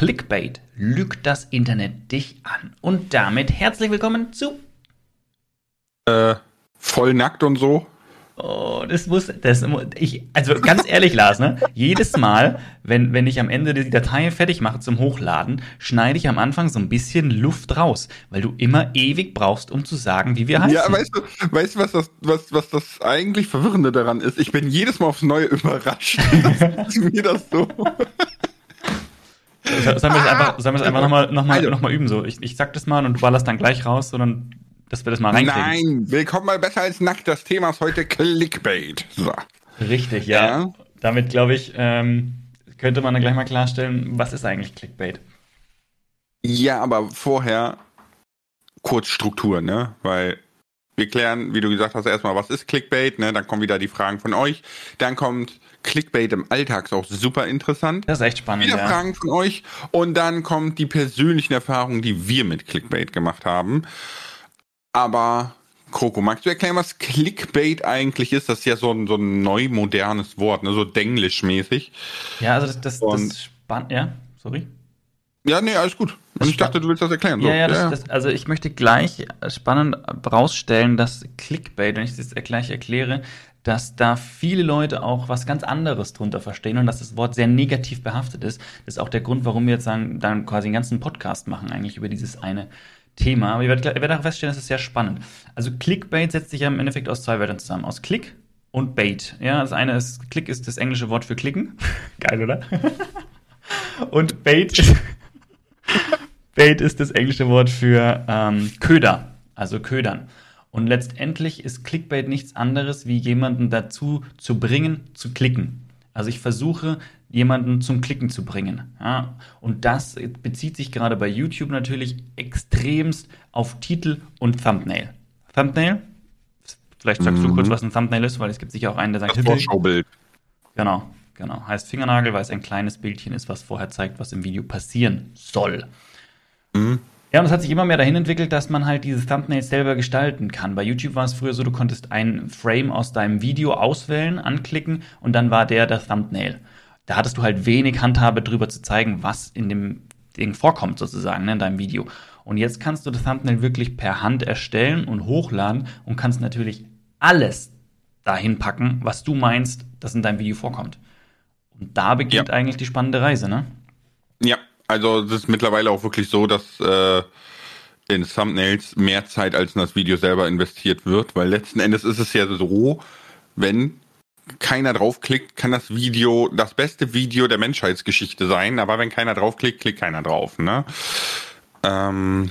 Clickbait. Lügt das Internet dich an? Und damit herzlich willkommen zu. Äh, voll nackt und so. Oh, das muss, das, ich, also ganz ehrlich, Lars, ne? Jedes Mal, wenn, wenn ich am Ende die Datei fertig mache zum Hochladen, schneide ich am Anfang so ein bisschen Luft raus, weil du immer ewig brauchst, um zu sagen, wie wir heißen. Ja, weißt du, weißt du, was das, was, was das eigentlich Verwirrende daran ist? Ich bin jedes Mal aufs Neue überrascht. mir das so. Sollen wir es einfach, sollen wir es einfach nochmal noch mal, also, noch mal üben? So, ich, ich sag das mal und du ballerst dann gleich raus, sondern dass wir das mal reinkriegen. Nein, willkommen mal besser als nackt. Das Thema ist heute Clickbait. So. Richtig, ja. ja. Damit, glaube ich, ähm, könnte man dann gleich mal klarstellen, was ist eigentlich Clickbait? Ja, aber vorher kurz Struktur, ne? Weil wir klären, wie du gesagt hast, erstmal, was ist Clickbait, ne? Dann kommen wieder die Fragen von euch. Dann kommt Clickbait im Alltag, ist auch super interessant. Das ist echt spannend. Wieder ja. Fragen von euch. Und dann kommt die persönlichen Erfahrungen, die wir mit Clickbait gemacht haben. Aber Kroko, magst du erklären, was Clickbait eigentlich ist? Das ist ja so ein, so ein neu modernes Wort, ne? so Denglisch-mäßig. Ja, also das, das, das spannend, ja, sorry. Ja, nee, alles gut. Und ich dachte, du willst das erklären. So. Ja, ja, das, ja. Das, also ich möchte gleich spannend rausstellen, dass Clickbait, wenn ich das gleich erkläre, dass da viele Leute auch was ganz anderes drunter verstehen und dass das Wort sehr negativ behaftet ist. Das ist auch der Grund, warum wir jetzt sagen, dann quasi einen ganzen Podcast machen, eigentlich über dieses eine Thema. Aber ihr werdet, ihr werdet auch feststellen, das ist sehr spannend. Also Clickbait setzt sich ja im Endeffekt aus zwei Wörtern zusammen. Aus Click und Bait. Ja, das eine ist, Click ist das englische Wort für klicken. Geil, oder? und Bait ist, Bait ist das englische Wort für ähm, Köder, also Ködern. Und letztendlich ist Clickbait nichts anderes, wie jemanden dazu zu bringen, zu klicken. Also ich versuche jemanden zum Klicken zu bringen. Ja? Und das bezieht sich gerade bei YouTube natürlich extremst auf Titel und Thumbnail. Thumbnail, vielleicht sagst mhm. du kurz, was ein Thumbnail ist, weil es gibt sicher auch einen, der sagt, das Vorschaubild. Genau, genau. Heißt Fingernagel, weil es ein kleines Bildchen ist, was vorher zeigt, was im Video passieren soll. Mhm. Ja, und es hat sich immer mehr dahin entwickelt, dass man halt diese Thumbnails selber gestalten kann. Bei YouTube war es früher so, du konntest ein Frame aus deinem Video auswählen, anklicken und dann war der der Thumbnail da hattest du halt wenig Handhabe drüber zu zeigen, was in dem Ding vorkommt sozusagen ne, in deinem Video. Und jetzt kannst du das Thumbnail wirklich per Hand erstellen und hochladen und kannst natürlich alles dahin packen, was du meinst, dass in deinem Video vorkommt. Und da beginnt ja. eigentlich die spannende Reise, ne? Ja, also es ist mittlerweile auch wirklich so, dass äh, in Thumbnails mehr Zeit als in das Video selber investiert wird, weil letzten Endes ist es ja so, wenn keiner draufklickt, kann das Video das beste Video der Menschheitsgeschichte sein, aber wenn keiner draufklickt, klickt keiner drauf. Ne? Ähm,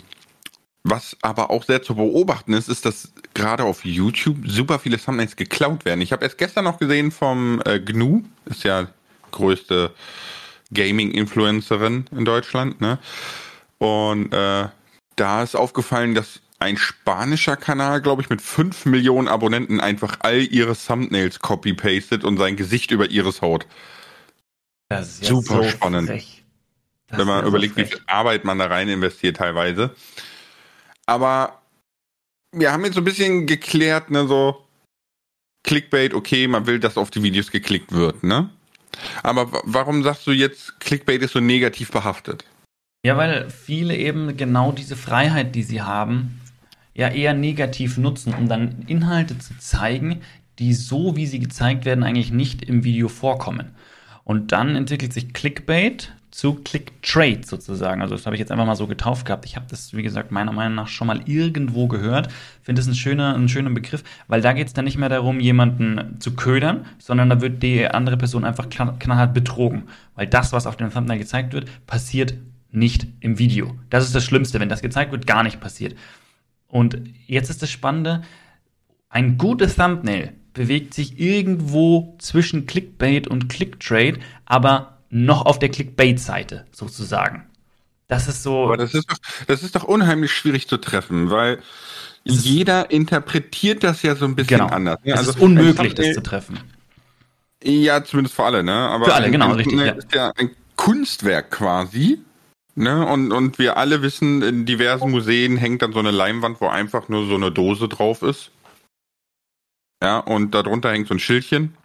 was aber auch sehr zu beobachten ist, ist, dass gerade auf YouTube super viele Thumbnails geklaut werden. Ich habe erst gestern noch gesehen vom äh, GNU, ist ja größte Gaming-Influencerin in Deutschland, ne? Und äh, da ist aufgefallen, dass ein spanischer Kanal, glaube ich, mit 5 Millionen Abonnenten einfach all ihre Thumbnails copy-pastet und sein Gesicht über ihres haut. Das ist Super so spannend. Wenn man überlegt, so wie viel Arbeit man da rein investiert teilweise. Aber wir haben jetzt so ein bisschen geklärt, ne, so Clickbait, okay, man will, dass auf die Videos geklickt wird, ne? Aber warum sagst du jetzt, Clickbait ist so negativ behaftet? Ja, weil viele eben genau diese Freiheit, die sie haben, ja eher negativ nutzen, um dann Inhalte zu zeigen, die so, wie sie gezeigt werden, eigentlich nicht im Video vorkommen. Und dann entwickelt sich Clickbait zu Clicktrade sozusagen. Also das habe ich jetzt einfach mal so getauft gehabt. Ich habe das, wie gesagt, meiner Meinung nach schon mal irgendwo gehört. Finde es ein schöner, ein schöner Begriff, weil da geht es dann nicht mehr darum, jemanden zu ködern, sondern da wird die andere Person einfach knallhart betrogen. Weil das, was auf dem Thumbnail gezeigt wird, passiert nicht im Video. Das ist das Schlimmste. Wenn das gezeigt wird, gar nicht passiert. Und jetzt ist das Spannende, ein gutes Thumbnail bewegt sich irgendwo zwischen Clickbait und Clicktrade, aber noch auf der Clickbait-Seite sozusagen. Das ist so. Aber das ist doch, das ist doch unheimlich schwierig zu treffen, weil jeder interpretiert das ja so ein bisschen genau. anders. Ja, es also ist unmöglich, das zu treffen. Ja, zumindest für alle, ne? Aber für alle, genau, richtig. Ja. ist ja ein Kunstwerk quasi. Ne? Und, und wir alle wissen, in diversen Museen hängt dann so eine Leinwand, wo einfach nur so eine Dose drauf ist. Ja, und darunter hängt so ein Schildchen,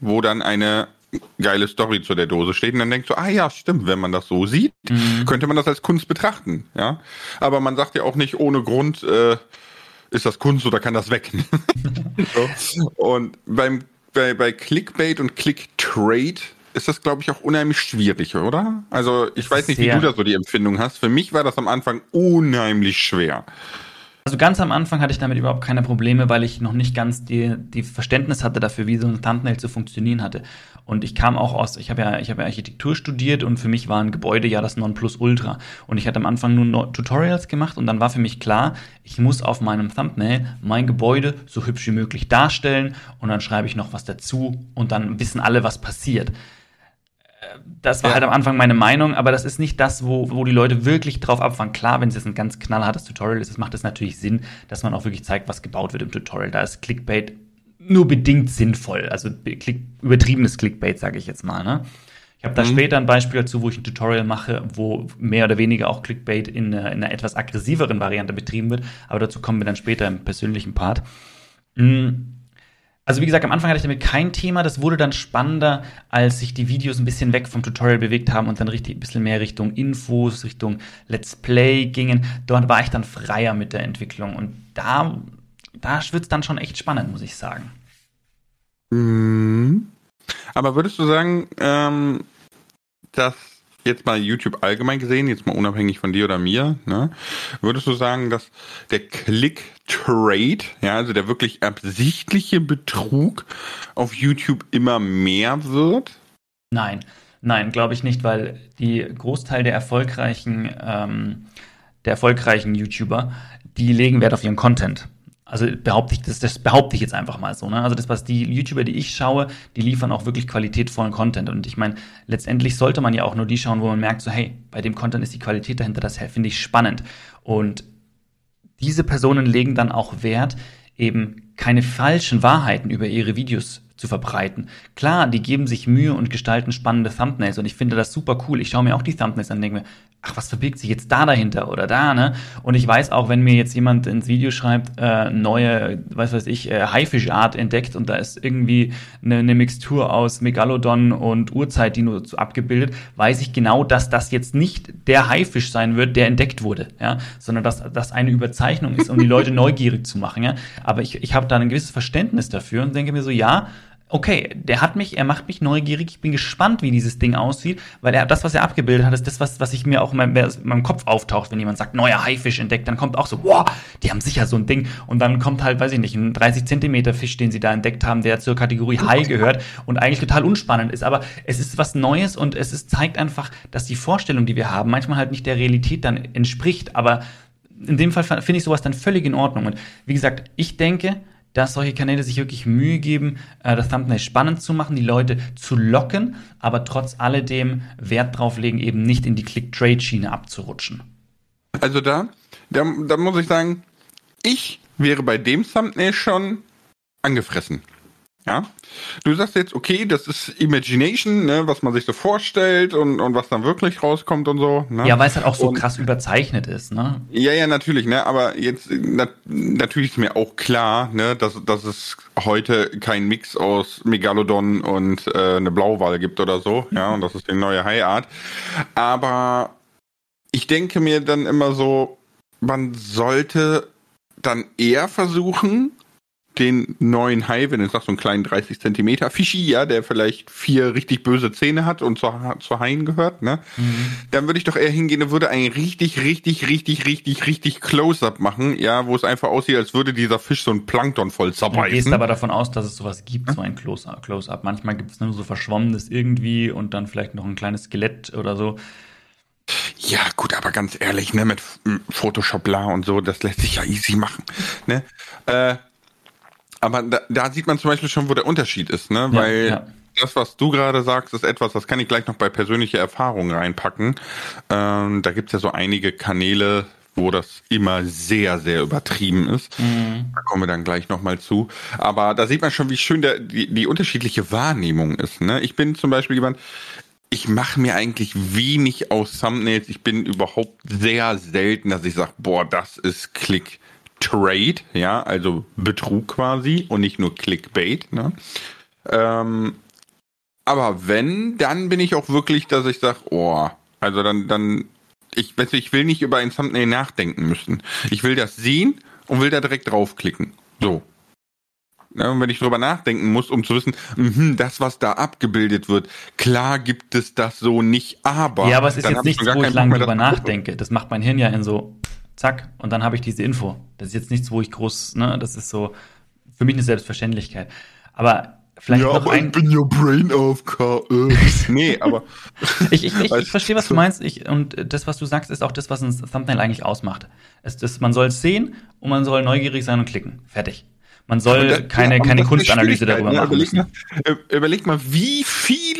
wo dann eine geile Story zu der Dose steht und dann denkst du, ah ja, stimmt, wenn man das so sieht, mhm. könnte man das als Kunst betrachten, ja. Aber man sagt ja auch nicht ohne Grund, äh, ist das Kunst oder kann das weg? so. Und beim, bei, bei Clickbait und Clicktrade ist das, glaube ich, auch unheimlich schwierig, oder? Also ich weiß nicht, wie du da so die Empfindung hast. Für mich war das am Anfang unheimlich schwer. Also ganz am Anfang hatte ich damit überhaupt keine Probleme, weil ich noch nicht ganz die, die Verständnis hatte dafür, wie so ein Thumbnail zu funktionieren hatte. Und ich kam auch aus, ich habe ja, ich habe ja Architektur studiert und für mich war ein Gebäude ja das Nonplusultra. Und ich hatte am Anfang nur Tutorials gemacht und dann war für mich klar, ich muss auf meinem Thumbnail mein Gebäude so hübsch wie möglich darstellen und dann schreibe ich noch was dazu und dann wissen alle, was passiert das war ja. halt am Anfang meine Meinung, aber das ist nicht das, wo, wo die Leute wirklich drauf abfangen. Klar, wenn es jetzt ein ganz knallhartes Tutorial ist, macht es natürlich Sinn, dass man auch wirklich zeigt, was gebaut wird im Tutorial. Da ist Clickbait nur bedingt sinnvoll. Also Klick, übertriebenes Clickbait, sage ich jetzt mal. Ne? Ich habe da mhm. später ein Beispiel dazu, wo ich ein Tutorial mache, wo mehr oder weniger auch Clickbait in, in einer etwas aggressiveren Variante betrieben wird. Aber dazu kommen wir dann später im persönlichen Part. Mhm also wie gesagt, am Anfang hatte ich damit kein Thema. Das wurde dann spannender, als sich die Videos ein bisschen weg vom Tutorial bewegt haben und dann richtig ein bisschen mehr Richtung Infos, Richtung Let's Play gingen. Dort war ich dann freier mit der Entwicklung und da, da wird es dann schon echt spannend, muss ich sagen. Mhm. Aber würdest du sagen, ähm, dass jetzt mal YouTube allgemein gesehen, jetzt mal unabhängig von dir oder mir, ne, würdest du sagen, dass der Click-Trade, ja, also der wirklich absichtliche Betrug auf YouTube immer mehr wird? Nein, nein, glaube ich nicht, weil die Großteil der erfolgreichen, ähm, der erfolgreichen YouTuber, die legen Wert auf ihren Content. Also behaupte ich, das, das behaupte ich jetzt einfach mal so. Ne? Also das, was die YouTuber, die ich schaue, die liefern auch wirklich qualitätvollen Content. Und ich meine, letztendlich sollte man ja auch nur die schauen, wo man merkt, so, hey, bei dem Content ist die Qualität dahinter, das finde ich spannend. Und diese Personen legen dann auch Wert, eben keine falschen Wahrheiten über ihre Videos zu verbreiten. Klar, die geben sich Mühe und gestalten spannende Thumbnails und ich finde das super cool. Ich schaue mir auch die Thumbnails an und denke mir, ach, was verbirgt sich jetzt da dahinter oder da, ne? Und ich weiß auch, wenn mir jetzt jemand ins Video schreibt, äh, neue, was weiß ich, äh, Haifischart entdeckt und da ist irgendwie eine, eine Mixtur aus Megalodon und Urzeitdino abgebildet, weiß ich genau, dass das jetzt nicht der Haifisch sein wird, der entdeckt wurde, ja, sondern dass das eine Überzeichnung ist, um die Leute neugierig zu machen, ja. Aber ich, ich habe da ein gewisses Verständnis dafür und denke mir so, ja, okay, der hat mich, er macht mich neugierig, ich bin gespannt, wie dieses Ding aussieht, weil er das, was er abgebildet hat, ist das, was, was ich mir auch in meinem, in meinem Kopf auftaucht, wenn jemand sagt, neuer Haifisch entdeckt, dann kommt auch so, wow, die haben sicher so ein Ding. Und dann kommt halt, weiß ich nicht, ein 30 Zentimeter Fisch, den sie da entdeckt haben, der zur Kategorie Hai gehört und eigentlich total unspannend ist. Aber es ist was Neues und es ist, zeigt einfach, dass die Vorstellung, die wir haben, manchmal halt nicht der Realität dann entspricht. Aber in dem Fall finde ich sowas dann völlig in Ordnung. Und wie gesagt, ich denke, dass solche Kanäle sich wirklich Mühe geben, äh, das Thumbnail spannend zu machen, die Leute zu locken, aber trotz alledem Wert drauf legen, eben nicht in die Click-Trade-Schiene abzurutschen. Also da, da, da muss ich sagen, ich wäre bei dem Thumbnail schon angefressen. Ja. Du sagst jetzt, okay, das ist Imagination, ne, was man sich so vorstellt und, und was dann wirklich rauskommt und so. Ne? Ja, weil es halt auch so und, krass überzeichnet ist, ne? Ja, ja, natürlich, ne? Aber jetzt na, natürlich ist mir auch klar, ne, dass, dass es heute kein Mix aus Megalodon und äh, eine Blauwal gibt oder so, mhm. ja, und das ist die neue Haiart. Aber ich denke mir dann immer so, man sollte dann eher versuchen, den neuen Hai, wenn du sagst, so einen kleinen 30 Zentimeter Fischi, ja, der vielleicht vier richtig böse Zähne hat und zur, zur Haien gehört, ne? Mhm. Dann würde ich doch eher hingehen und würde ein richtig, richtig, richtig, richtig, richtig Close-Up machen, ja, wo es einfach aussieht, als würde dieser Fisch so ein Plankton voll zerbeißen. Du gehst aber davon aus, dass es sowas gibt, so ein Close-Up. Close Manchmal gibt es nur so Verschwommenes irgendwie und dann vielleicht noch ein kleines Skelett oder so. Ja, gut, aber ganz ehrlich, ne, mit Photoshop bla und so, das lässt sich ja easy machen, ne? Äh, aber da, da, sieht man zum Beispiel schon, wo der Unterschied ist, ne? Ja, Weil ja. das, was du gerade sagst, ist etwas, das kann ich gleich noch bei persönlicher Erfahrung reinpacken. Ähm, da gibt's ja so einige Kanäle, wo das immer sehr, sehr übertrieben ist. Mhm. Da kommen wir dann gleich nochmal zu. Aber da sieht man schon, wie schön der, die, die unterschiedliche Wahrnehmung ist. Ne? Ich bin zum Beispiel jemand, ich mache mir eigentlich wenig aus Thumbnails. Ich bin überhaupt sehr selten, dass ich sage, boah, das ist Klick. Trade, ja, also Betrug quasi und nicht nur Clickbait. Ne? Ähm, Aber wenn, dann bin ich auch wirklich, dass ich sage, oh, also dann, dann, ich, ich will nicht über ein Thumbnail nachdenken müssen. Ich will das sehen und will da direkt draufklicken. So. Ja, und wenn ich drüber nachdenken muss, um zu wissen, mh, das, was da abgebildet wird, klar gibt es das so nicht, aber. Ja, aber es ist jetzt nichts, wo ich lange drüber nachdenke. Das macht mein Hirn ja in so, zack, und dann habe ich diese Info. Das ist jetzt nichts, wo ich groß, ne, das ist so für mich eine Selbstverständlichkeit. Aber vielleicht ja, noch aber ein. ich bin your brain AFK. Äh. nee, aber. ich, ich, ich, ich verstehe, was du meinst. Ich, und das, was du sagst, ist auch das, was ein Thumbnail eigentlich ausmacht. Es, das, man soll es sehen und man soll neugierig sein und klicken. Fertig. Man soll Da- keine, ja, keine das Kunstanalyse darüber machen. Überleg mal, äh, überleg mal, wie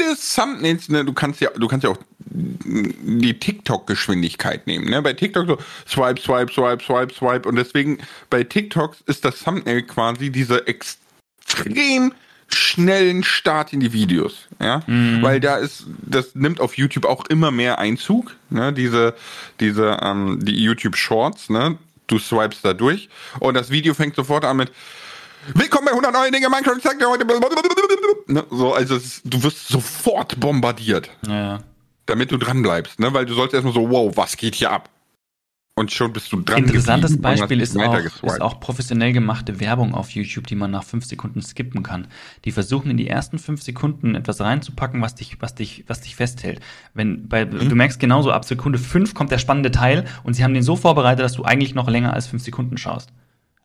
viele Thumbnails, ne, du kannst ja, du kannst ja auch die TikTok-Geschwindigkeit nehmen, ne? Bei TikTok so swipe, swipe, swipe, swipe, swipe und deswegen bei TikToks ist das Thumbnail quasi dieser extrem schnellen Start in die Videos, ja, weil da ist, das nimmt auf YouTube auch immer mehr Einzug, ne, diese, diese, ähm, die YouTube Shorts, ne, du swipest da durch und das Video fängt sofort an mit Willkommen bei 100 neue Dinge Minecraft zeigt dir heute. Ne, so, also es du wirst sofort bombardiert, Ja, damit du dran bleibst, ne? Weil du sollst erstmal so, wow, was geht hier ab? Und schon bist du dran. Interessantes Beispiel ist auch, ist auch professionell gemachte Werbung auf YouTube, die man nach fünf Sekunden skippen kann. Die versuchen in die ersten fünf Sekunden etwas reinzupacken, was dich, was dich, was dich festhält. Wenn bei, Mhm. du merkst genauso, ab Sekunde fünf kommt der spannende Teil und sie haben den so vorbereitet, dass du eigentlich noch länger als fünf Sekunden schaust.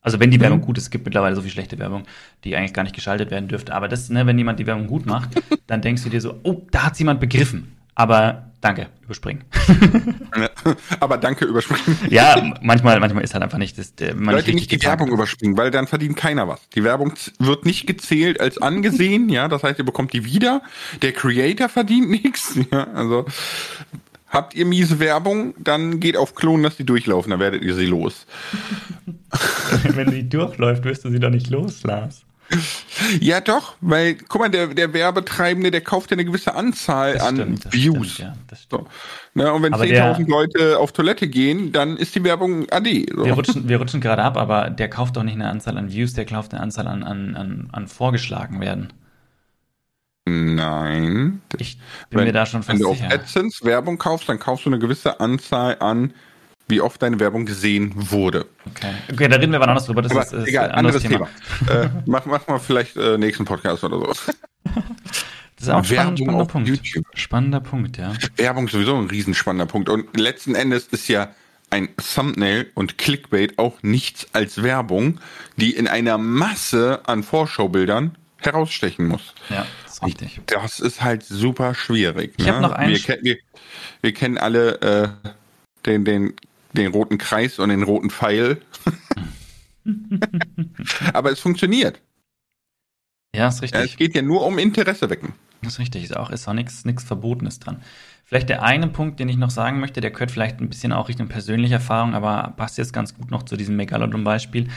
Also wenn die Mhm. Werbung gut ist, es gibt mittlerweile so viel schlechte Werbung, die eigentlich gar nicht geschaltet werden dürfte. Aber das, ne, wenn jemand die Werbung gut macht, dann denkst du dir so, oh, da hat's jemand begriffen. Aber danke, überspringen. Aber danke, überspringen. ja, manchmal, manchmal ist halt einfach nicht das, man Leute, nicht die Werbung überspringen, weil dann verdient keiner was. Die Werbung wird nicht gezählt als angesehen, ja, das heißt, ihr bekommt die wieder. Der Creator verdient nichts, ja, also habt ihr miese Werbung, dann geht auf Klon, dass die durchlaufen, dann werdet ihr sie los. Wenn sie durchläuft, wirst du sie doch nicht los, Lars. Ja, doch, weil, guck mal, der, der Werbetreibende, der kauft ja eine gewisse Anzahl Das an stimmt, Views. stimmt, ja. So. Ne, und wenn Aber 10.000 Leute auf Toilette gehen, dann ist die Werbung AD. So. Wir rutschen, wir rutschen gerade ab, aber der kauft doch nicht eine Anzahl an Views, der kauft eine Anzahl an, an, an, an vorgeschlagen werden. Nein. Ich bin mir da schon Wenn fast du auf sicher. AdSense Werbung kaufst, dann kaufst du eine gewisse Anzahl an, wie oft deine Werbung gesehen wurde. Okay. okay, da reden wir wann anders drüber. Das Aber ist, ist egal, ein anderes anderes Thema. äh, mach, mach mal vielleicht äh, nächsten Podcast oder so. Das ist auch ein spannender, Werbung spannender Punkt. YouTube. Spannender Punkt, ja. Werbung ist sowieso ein riesenspannender Punkt. Und letzten Endes ist ja ein Thumbnail und Clickbait auch nichts als Werbung, die in einer Masse an Vorschaubildern herausstechen muss. Ja, das ist richtig. Das ist halt super schwierig. Ich ne? hab noch einen wir, wir, wir kennen alle äh, den, den, den roten Kreis und den roten Pfeil. Aber es funktioniert. Ja, ist richtig. Es geht ja nur um Interesse wecken. Das ist richtig. Ist auch, ist auch nichts, nichts Verbotenes dran. Vielleicht der eine Punkt, den ich noch sagen möchte, der gehört vielleicht ein bisschen auch Richtung persönliche Erfahrung, aber passt jetzt ganz gut noch zu diesem Megalodon-Beispiel.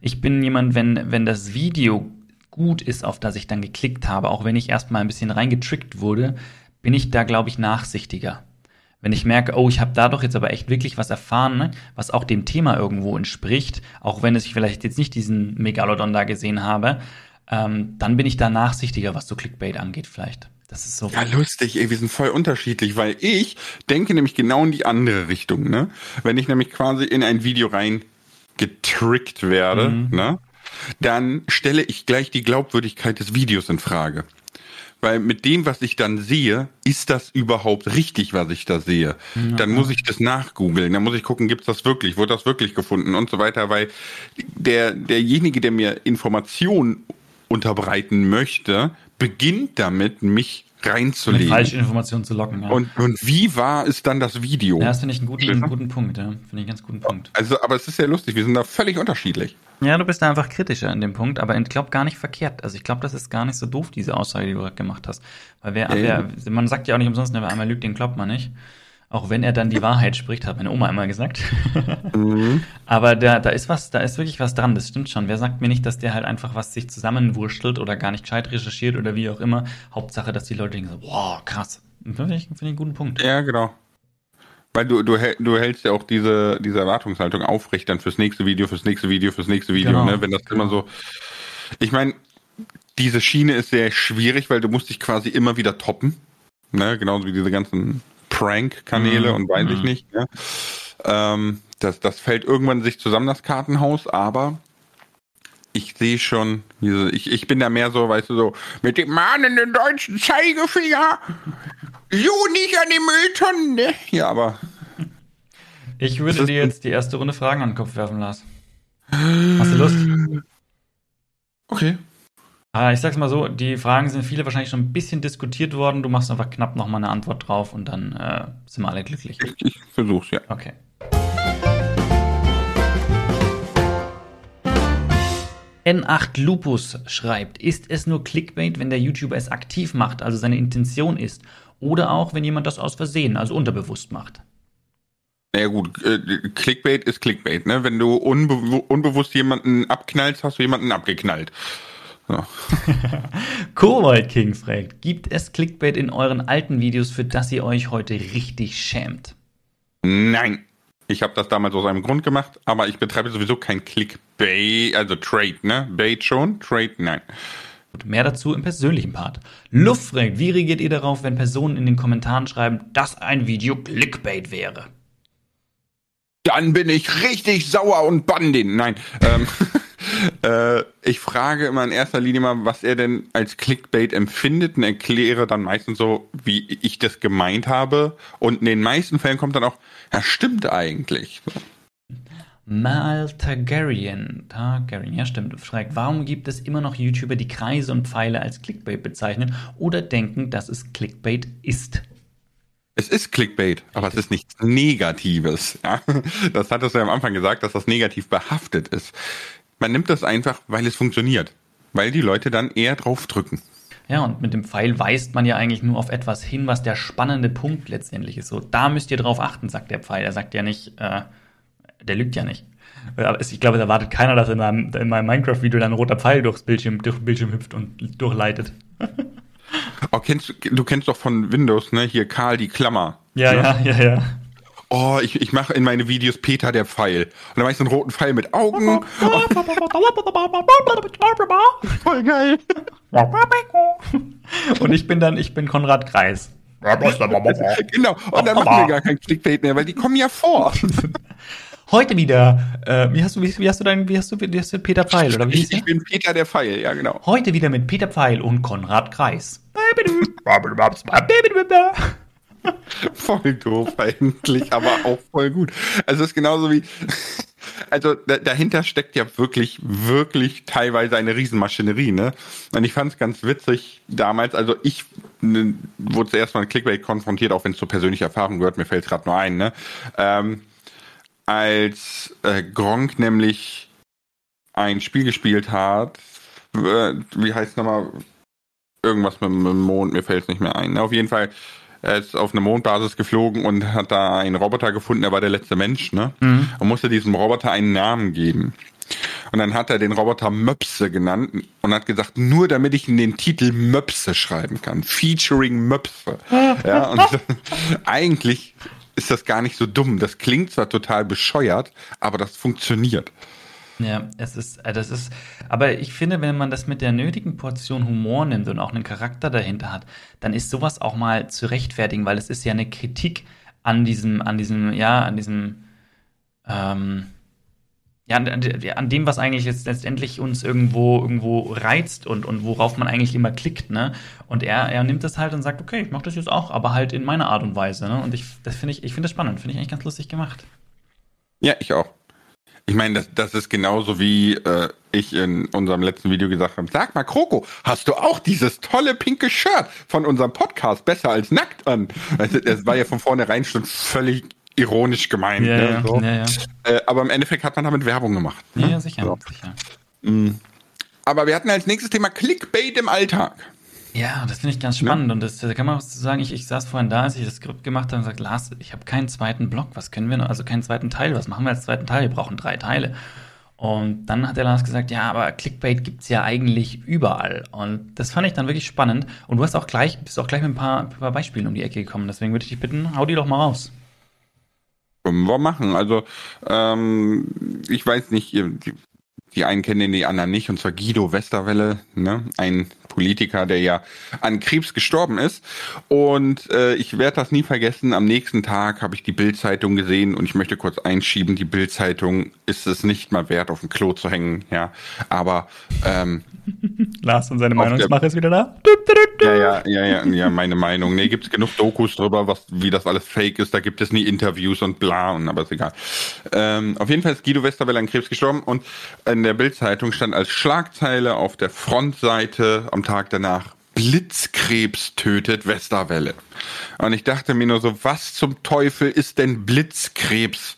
Ich bin jemand, wenn, wenn das Video gut ist, auf das ich dann geklickt habe, auch wenn ich erstmal ein bisschen reingetrickt wurde, bin ich da, glaube ich, nachsichtiger. Wenn ich merke, oh, ich habe dadurch jetzt aber echt wirklich was erfahren, ne, was auch dem Thema irgendwo entspricht, auch wenn es ich vielleicht jetzt nicht diesen Megalodon da gesehen habe, ähm, dann bin ich da nachsichtiger, was so Clickbait angeht, vielleicht. Das ist so. Ja, lustig, ey, wir sind voll unterschiedlich, weil ich denke nämlich genau in die andere Richtung, ne? Wenn ich nämlich quasi in ein Video rein getrickt werde, Mhm. ne? Dann stelle ich gleich die Glaubwürdigkeit des Videos in Frage. Weil mit dem, was ich dann sehe, ist das überhaupt richtig, was ich da sehe? Dann muss ich das nachgoogeln, dann muss ich gucken, gibt's das wirklich, wurde das wirklich gefunden? Und so weiter, weil der, derjenige, der mir Informationen unterbreiten möchte, beginnt damit, mich reinzulegen. falschen Informationen zu locken. Ja, Und, und wie wahr ist dann das Video? ja das finde ich einen guten, einen guten Punkt, ja. Finde ich einen ganz guten Punkt. Also, aber es ist ja lustig, wir sind da völlig unterschiedlich. Ja, du bist da einfach kritischer in dem Punkt, aber ich glaube gar nicht verkehrt. Also ich glaube, das ist gar nicht so doof, diese Aussage, die du gerade gemacht hast. Weil wer, Ja, wer man sagt ja auch nicht umsonst, wer einmal lügt, den glaubt man nicht. Auch wenn er dann die Wahrheit spricht, hat meine Oma einmal gesagt. Mhm. Aber da, da ist was, da ist wirklich was dran, das stimmt schon. Wer sagt mir nicht, dass der halt einfach was sich zusammenwurschtelt oder gar nicht gescheit recherchiert oder wie auch immer. Hauptsache, dass die Leute denken so, wow, krass. Finde ich, finde ich einen guten Punkt. Ja, genau. Weil du, du, du hältst ja auch diese, diese Erwartungshaltung aufrecht dann fürs nächste Video, fürs nächste Video, fürs nächste Video, Genau, ne? Wenn das immer so. Ich meine, diese Schiene ist sehr schwierig, weil du musst dich quasi immer wieder toppen. Ne? Genauso wie diese ganzen Prank-Kanäle Mhm. und weiß ich Mhm. nicht. Ne? Ähm, das, das fällt irgendwann sich zusammen, das Kartenhaus, aber ich sehe schon, ich, ich bin da mehr so, weißt du, so, mit dem mahnenden deutschen Zeigefinger. So nicht an die Mülltonnen, ne? Ja, aber Ich würde dir jetzt die erste Runde Fragen an den Kopf werfen, Lars. Hast du Lust? okay. Ich sag's mal so, die Fragen sind viele wahrscheinlich schon ein bisschen diskutiert worden. Du machst einfach knapp nochmal eine Antwort drauf und dann äh, sind wir alle glücklich. Ich, ich versuch's, ja. Okay. N8 Lupus schreibt, ist es nur Clickbait, wenn der YouTuber es aktiv macht, also seine Intention ist, oder auch, wenn jemand das aus Versehen, also unterbewusst macht? Naja gut, äh, Clickbait ist Clickbait, ne? Wenn du unbe unbewusst jemanden abknallst, hast du jemanden abgeknallt. Ja. Kobold King fragt, gibt es Clickbait in euren alten Videos, für das ihr euch heute richtig schämt? Nein. Ich habe das damals aus einem Grund gemacht, aber ich betreibe sowieso kein Clickbait, also Trade, ne? Bait schon, Trade nein. Gut, mehr dazu im persönlichen Part. Luft fragt, wie reagiert ihr darauf, wenn Personen in den Kommentaren schreiben, dass ein Video Clickbait wäre? Dann bin ich richtig sauer und bann den. Nein. Ähm, äh, ich frage immer in erster Linie mal, was er denn als Clickbait empfindet und erkläre dann meistens so, wie ich das gemeint habe. Und in den meisten Fällen kommt dann auch, ja, stimmt eigentlich. Mal Targaryen, Targaryen, ja stimmt, fragt, warum gibt es immer noch YouTuber, die Kreise und Pfeile als Clickbait bezeichnen oder denken, dass es Clickbait ist? Es ist Clickbait, aber es ist nichts Negatives. Ja? Das hattest du ja am Anfang gesagt, dass das negativ behaftet ist. Man nimmt das einfach, weil es funktioniert. Weil die Leute dann eher draufdrücken. Ja, und mit dem Pfeil weist man ja eigentlich nur auf etwas hin, was der spannende Punkt letztendlich ist. So, da müsst ihr drauf achten, sagt der Pfeil. Er sagt ja nicht, äh, der lügt ja nicht. Ich glaube, da erwartet keiner, dass in meinem, in meinem Minecraft-Video dann ein roter Pfeil durchs Bildschirm, durch den Bildschirm hüpft und durchleitet. Oh, kennst, du du kennst doch von Windows, ne? Hier Karl die Klammer. Ja, ne? ja, ja, ja. Oh, ich, ich mache in meine Videos Peter der Pfeil. Und dann mache ich so einen roten Pfeil mit Augen. Voll geil. Und ich bin dann, ich bin Konrad Kreis. Genau. Und dann machen wir gar kein Clickbait mehr, weil die kommen ja vor. Heute wieder, äh, wie hast du, wie, wie hast du dein, wie hast du, wie hast du Peter Pfeil, oder wie Ich, ich bin Peter der Pfeil, ja genau. Heute wieder mit Peter Pfeil und Konrad Kreis. Voll doof eigentlich, aber auch voll gut. Also es ist genauso wie, also da, dahinter steckt ja wirklich, wirklich teilweise eine Riesenmaschinerie, ne? Und ich fand es ganz witzig damals, also ich ne, wurde zuerst mal mit Clickbait konfrontiert, auch wenn es zur persönlichen Erfahrung gehört, mir fällt gerade nur ein, ne? Ähm, als äh, Gronk nämlich ein Spiel gespielt hat, äh, wie heißt nochmal, irgendwas mit, mit dem Mond, mir fällt es nicht mehr ein. Ne? Auf jeden Fall, er ist auf eine Mondbasis geflogen und hat da einen Roboter gefunden, er war der letzte Mensch, ne? Mhm. Und musste diesem Roboter einen Namen geben. Und dann hat er den Roboter Möpse genannt und hat gesagt, nur damit ich in den Titel Möpse schreiben kann. Featuring Möpse. Ja, und eigentlich ist das gar nicht so dumm. Das klingt zwar total bescheuert, aber das funktioniert. Ja, es ist, äh, das ist, aber ich finde, wenn man das mit der nötigen Portion Humor nimmt und auch einen Charakter dahinter hat, dann ist sowas auch mal zu rechtfertigen, weil es ist ja eine Kritik an diesem, an diesem, ja, an diesem, ähm, ja, an, an dem, was eigentlich jetzt letztendlich uns irgendwo, irgendwo reizt und, und worauf man eigentlich immer klickt, ne? Und er, er nimmt das halt und sagt, okay, ich mach das jetzt auch, aber halt in meiner Art und Weise, ne? Und ich, das finde ich, ich finde das spannend, finde ich eigentlich ganz lustig gemacht. Ja, ich auch. Ich meine, das, das ist genauso wie äh, ich in unserem letzten Video gesagt habe. Sag mal, Kroko, hast du auch dieses tolle pinke Shirt von unserem Podcast besser als nackt an? Also, das war ja von vornherein schon völlig ironisch gemeint. Ja, ne, ja, so. ja. Äh, aber im Endeffekt hat man damit Werbung gemacht. Ja, ne? ja, sicher, So. sicher. Mm. Aber wir hatten als nächstes Thema Clickbait im Alltag. Ja, das finde ich ganz spannend. Und das, da kann man was zu sagen. Ich, ich saß vorhin da, als ich das Skript gemacht habe und gesagt, Lars, ich habe keinen zweiten Block. Was können wir noch? Also keinen zweiten Teil. Was machen wir als zweiten Teil? Wir brauchen drei Teile. Und dann hat der Lars gesagt, ja, aber Clickbait gibt's ja eigentlich überall. Und das fand ich dann wirklich spannend. Und du hast auch gleich, bist auch gleich mit ein paar, ein paar Beispielen um die Ecke gekommen. Deswegen würde ich dich bitten, hau die doch mal raus. Können wir machen. Also, ähm, ich weiß nicht, die- die einen kennen den, die anderen nicht, und zwar Guido Westerwelle, ne? ein Politiker, der ja an Krebs gestorben ist. Und äh, ich werde das nie vergessen. Am nächsten Tag habe ich die Bildzeitung gesehen und ich möchte kurz einschieben, die Bildzeitung ist es nicht mal wert, auf dem Klo zu hängen, ja. Aber ähm, Lars und seine Meinungsmache ist wieder da. Ja, ja, ja, ja, ja, meine Meinung. Nee, gibt es genug Dokus drüber, was, wie das alles fake ist. Da gibt es nie Interviews und bla, und aber ist egal. Ähm, auf jeden Fall ist Guido Westerwelle an Krebs gestorben und in der Bildzeitung stand als Schlagzeile auf der Frontseite am Tag danach Blitzkrebs tötet Westerwelle. Und ich dachte mir nur so, was zum Teufel ist denn Blitzkrebs?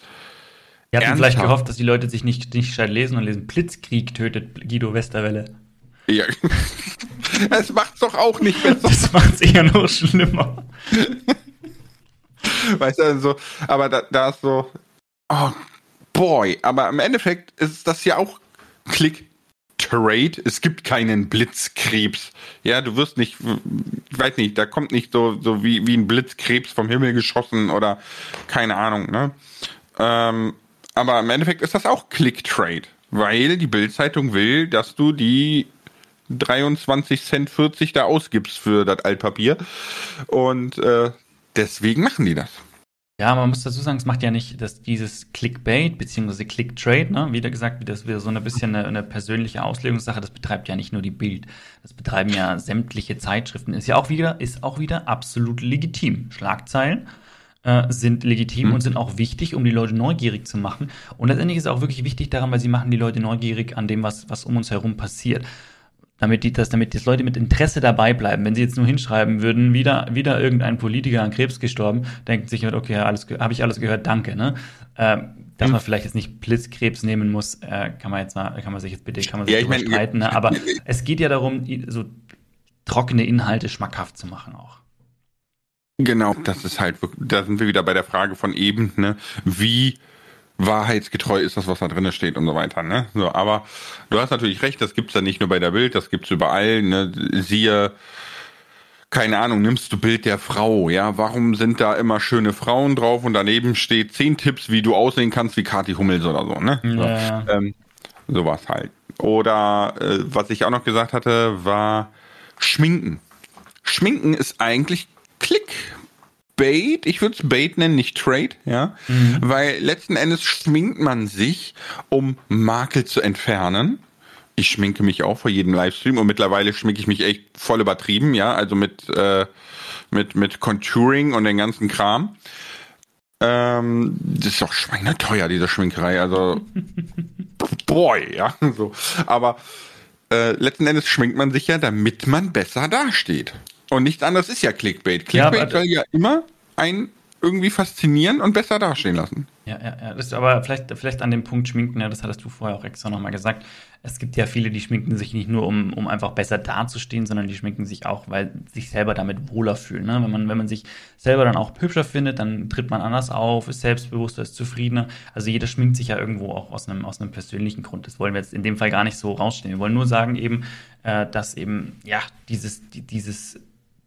Wir hatten vielleicht gehofft, dass die Leute sich nicht, nicht gescheit lesen und lesen, Blitzkrieg tötet Guido Westerwelle. Ja. Es macht's doch auch nicht besser. Das macht's eher noch schlimmer. Weißt du, also, aber da, da ist so, oh boy, aber im Endeffekt ist das ja auch Click Trade. Es gibt keinen Blitzkrebs. Ja, du wirst nicht, ich weiß nicht, da kommt nicht so, so wie, wie ein Blitzkrebs vom Himmel geschossen oder keine Ahnung, ne? Ähm, aber im Endeffekt ist das auch Click Trade, weil die Bildzeitung will, dass du die 23 Cent 40 da ausgibst für das Altpapier. Und äh, deswegen machen die das. Ja, man muss dazu sagen, es macht ja nicht dass dieses Clickbait bzw. Clicktrade, ne? wieder gesagt, wie das wieder so ein bisschen eine, eine, persönliche Auslegungssache, das betreibt ja nicht nur die Bild, das betreiben ja sämtliche Zeitschriften. Ist ja auch wieder, ist auch wieder absolut legitim. Schlagzeilen äh, sind legitim mhm. und sind auch wichtig, um die Leute neugierig zu machen. Und letztendlich ist es auch wirklich wichtig daran, weil sie machen die Leute neugierig an dem, was, was um uns herum passiert damit die das, damit die Leute mit Interesse dabei bleiben. Wenn sie jetzt nur hinschreiben würden, wieder, wieder irgendein Politiker an Krebs gestorben, denkt sich, okay, alles, habe ich alles gehört, danke, ne? Ähm, dass man vielleicht jetzt nicht Blitzkrebs nehmen muss, äh, kann man jetzt mal, kann man sich jetzt bitte, kann man sich ja, ich mein, streiten, ne? aber es geht ja darum, so trockene Inhalte schmackhaft zu machen auch. Genau, das ist halt, da sind wir wieder bei der Frage von eben, ne? Wie wahrheitsgetreu ist das, was da drin steht und so weiter. Ne? So, aber du hast natürlich recht, das gibt's ja nicht nur bei der Bild, das gibt's überall. Ne? Siehe, keine Ahnung, nimmst du Bild der Frau, ja? Warum sind da immer schöne Frauen drauf und daneben steht zehn Tipps, wie du aussehen kannst wie Kati Hummels oder so, ne? Ja. So, ähm, sowas halt. Oder äh, was ich auch noch gesagt hatte, war Schminken. Schminken ist eigentlich Klick Bait, ich würde es Bait nennen, nicht Trade, ja, mhm. weil letzten Endes schminkt man sich, um Makel zu entfernen. Ich schminke mich auch vor jedem Livestream und mittlerweile schminke ich mich echt voll übertrieben, ja, also mit äh, mit mit Contouring und den ganzen Kram. Ähm, das ist doch schweineteuer diese Schminkerei, also boy, ja, so. Aber äh, letzten Endes schminkt man sich ja, damit man besser dasteht. Und nichts anderes ist ja Clickbait. Clickbait ja, soll ja immer einen irgendwie faszinieren und besser dastehen lassen. Ja, ja, ja. Das ist aber vielleicht, vielleicht an dem Punkt Schminken, ja, das hattest du vorher auch extra nochmal gesagt. Es gibt ja viele, die schminken sich nicht nur, um, um einfach besser dazustehen, sondern die schminken sich auch, weil sich selber damit wohler fühlen. Ne? Wenn, man, wenn man sich selber dann auch hübscher findet, dann tritt man anders auf, ist selbstbewusster, ist zufriedener. Also jeder schminkt sich ja irgendwo auch aus einem, aus einem persönlichen Grund. Das wollen wir jetzt in dem Fall gar nicht so rausstellen. Wir wollen nur sagen eben, äh, dass eben, ja, dieses, die, dieses